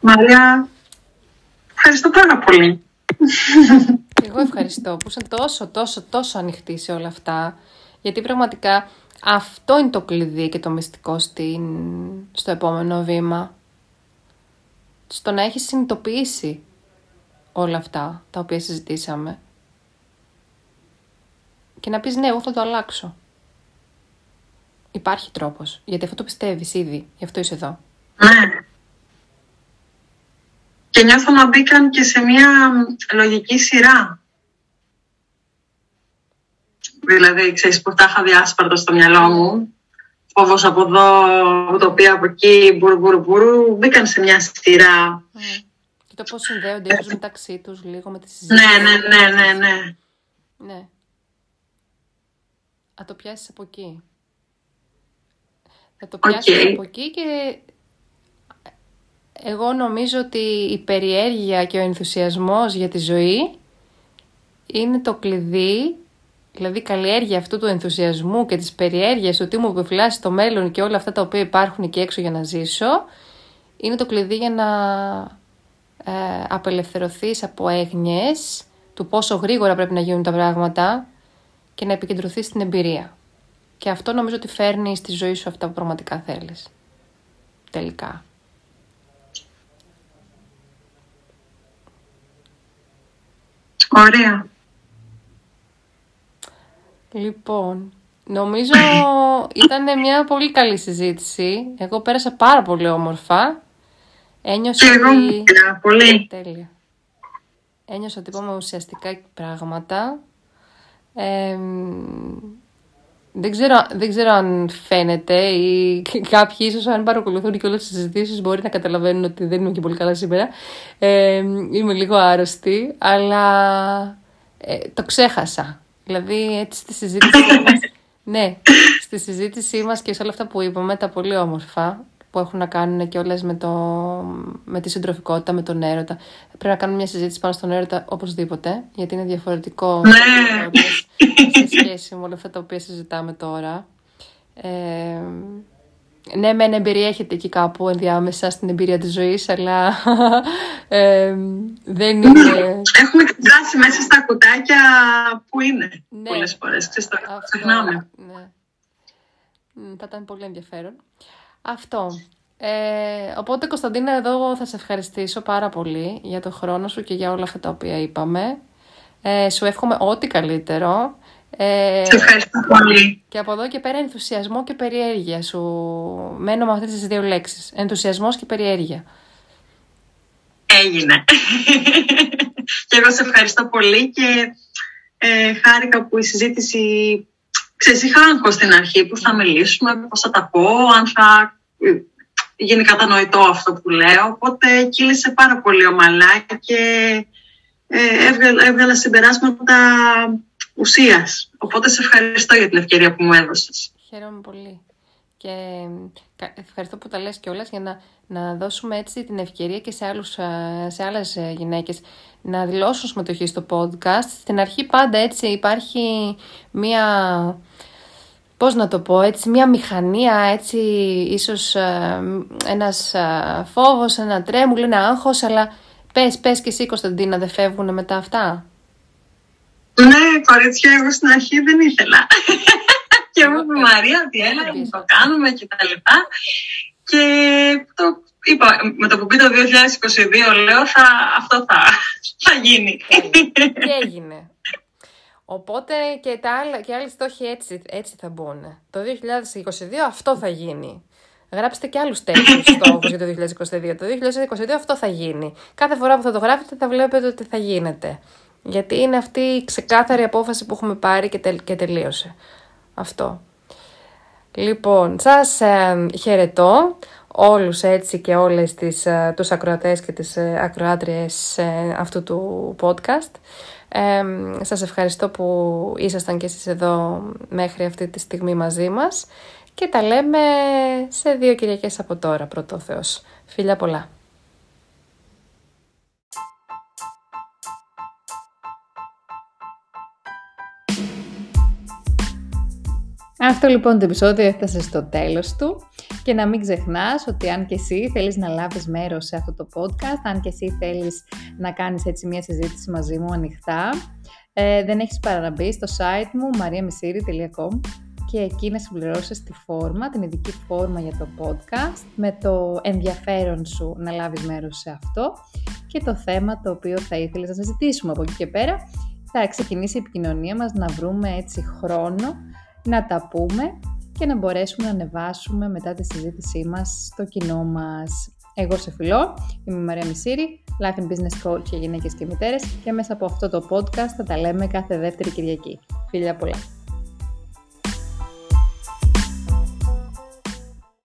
Μαρία, ευχαριστώ πάρα πολύ. Και Εγώ ευχαριστώ που είσαι τόσο, τόσο, τόσο ανοιχτή σε όλα αυτά. Γιατί πραγματικά αυτό είναι το κλειδί και το μυστικό στην, στο επόμενο βήμα. Στο να έχεις συνειδητοποιήσει όλα αυτά τα οποία συζητήσαμε. Και να πεις ναι, εγώ θα το αλλάξω. Υπάρχει τρόπος, γιατί αυτό το πιστεύεις ήδη, γι' αυτό είσαι εδώ. Ναι. Και νιώθω να μπήκαν και σε μια λογική σειρά. Δηλαδή, ξέρεις, που τα είχα διάσπαρτα στο μυαλό μου. Φόβος από εδώ, ουτοπία από εκεί, μπουρ, μπουρ, μπουρ, μπήκαν σε μια σειρά. Και το πώς συνδέονται ίσως μεταξύ τους λίγο με τη συζήτηση. Ναι, ναι, ναι, ναι, ναι. Ναι. Θα το πιάσεις από εκεί. Θα το Οκ. πιάσεις από εκεί και εγώ νομίζω ότι η περιέργεια και ο ενθουσιασμός για τη ζωή είναι το κλειδί, δηλαδή η καλλιέργεια αυτού του ενθουσιασμού και της περιέργειας του τι μου επιφυλάσσει το μέλλον και όλα αυτά τα οποία υπάρχουν εκεί έξω για να ζήσω, είναι το κλειδί για να ε, απελευθερωθείς από έγνοιες του πόσο γρήγορα πρέπει να γίνουν τα πράγματα και να επικεντρωθείς στην εμπειρία. Και αυτό νομίζω ότι φέρνει στη ζωή σου αυτά που πραγματικά θέλεις. Τελικά. Ωραία. Λοιπόν, νομίζω ήταν μια πολύ καλή συζήτηση. Εγώ πέρασα πάρα πολύ όμορφα. Ένιωσα και ότι... εγώ πολύ. Τέλεια. Ένιωσα ότι είπαμε ουσιαστικά πράγματα. Ε, δεν ξέρω, δεν ξέρω αν φαίνεται ή κάποιοι ίσως αν παρακολουθούν και όλες τις συζητήσεις μπορεί να καταλαβαίνουν ότι δεν είμαι και πολύ καλά σήμερα. Ε, είμαι λίγο άρρωστη, αλλά ε, το ξέχασα. Δηλαδή έτσι στη συζήτησή μας, ναι, στη συζήτησή μας και σε όλα αυτά που είπαμε, τα πολύ όμορφα, που έχουν να κάνουν και όλες με, το, με τη συντροφικότητα, με τον έρωτα. Πρέπει να κάνουμε μια συζήτηση πάνω στον έρωτα οπωσδήποτε, γιατί είναι διαφορετικό ναι. σε σχέση με όλα αυτά τα οποία συζητάμε τώρα. Ε, ναι, μεν εμπεριέχεται εκεί κάπου ενδιάμεσα στην εμπειρία της ζωής, αλλά ε, δεν είναι... Έχουμε εκφράσει μέσα στα κουτάκια που είναι ναι, πολλές φορές. Ξέρεις, το ξεχνάμε. Ναι. Θα ήταν πολύ ενδιαφέρον. Αυτό. Ε, οπότε Κωνσταντίνα εδώ θα σε ευχαριστήσω πάρα πολύ για το χρόνο σου και για όλα αυτά τα οποία είπαμε. Ε, σου εύχομαι ό,τι καλύτερο. Ε, σε ευχαριστώ πολύ. Και από εδώ και πέρα ενθουσιασμό και περιέργεια σου. Μένω με αυτές τις δύο λέξεις. Ενθουσιασμός και περιέργεια. Έγινε. και εγώ σε ευχαριστώ πολύ και ε, χάρηκα που η συζήτηση Ξέρεις, είχα άγχος στην αρχή που θα μιλήσουμε, πώς θα τα πω, αν θα γίνει κατανοητό αυτό που λέω. Οπότε κύλησε πάρα πολύ ομαλά και ε, έβγαλα, έβγαλα συμπεράσματα ουσίας. Οπότε σε ευχαριστώ για την ευκαιρία που μου έδωσες. Χαίρομαι πολύ. Και ευχαριστώ που τα λες κιόλας για να, να δώσουμε έτσι την ευκαιρία και σε, άλλους, σε άλλες ε, γυναίκες να δηλώσουν συμμετοχή στο podcast. Στην αρχή πάντα έτσι υπάρχει μία πώς να το πω, έτσι μια μηχανία, έτσι ίσως ε, ένας ε, φόβος, ένα τρέμουλο, ένα άγχος, αλλά πες, πες και εσύ Κωνσταντίνα, δεν φεύγουν μετά αυτά; Ναι, κορίτσια, εγώ στην αρχή δεν ήθελα. Και εγώ με Μαρία ότι έλα, το κάνουμε και τα λοιπά. Και το είπα, με το που πει το 2022 λέω, θα, αυτό θα, θα γίνει. Και έγινε. Οπότε και, τα άλλα, και άλλοι στόχοι έτσι, έτσι θα μπουν. Το 2022 αυτό θα γίνει. Γράψτε και άλλους τέτοιους στόχους για το 2022. Το 2022 αυτό θα γίνει. Κάθε φορά που θα το γράφετε θα βλέπετε ότι θα γίνεται. Γιατί είναι αυτή η ξεκάθαρη απόφαση που έχουμε πάρει και, και τελείωσε. Αυτό. Λοιπόν, σας ε, χαιρετώ όλους έτσι και όλες τις, ε, τους ακροατές και τις ε, ακροάτριες ε, αυτού του podcast. Ε, σας ευχαριστώ που ήσασταν και εσείς εδώ μέχρι αυτή τη στιγμή μαζί μας και τα λέμε σε δύο Κυριακές από τώρα, πρώτο Θεός. Φιλιά πολλά. Αυτό λοιπόν το επεισόδιο έφτασε στο τέλος του. Και να μην ξεχνάς ότι αν και εσύ θέλεις να λάβεις μέρος σε αυτό το podcast, αν και εσύ θέλεις να κάνεις έτσι μια συζήτηση μαζί μου ανοιχτά, ε, δεν έχεις παρά να μπει στο site μου mariamisiri.com και εκεί να συμπληρώσεις τη φόρμα, την ειδική φόρμα για το podcast με το ενδιαφέρον σου να λάβεις μέρος σε αυτό και το θέμα το οποίο θα ήθελες να συζητήσουμε. Από εκεί και πέρα θα ξεκινήσει η επικοινωνία μας να βρούμε έτσι χρόνο να τα πούμε και να μπορέσουμε να ανεβάσουμε μετά τη συζήτησή μας στο κοινό μας. Εγώ σε φιλώ, είμαι η Μαρία Μισήρη, Life and Business Coach για γυναίκες και μητέρες και μέσα από αυτό το podcast θα τα λέμε κάθε δεύτερη Κυριακή. Φιλιά πολλά!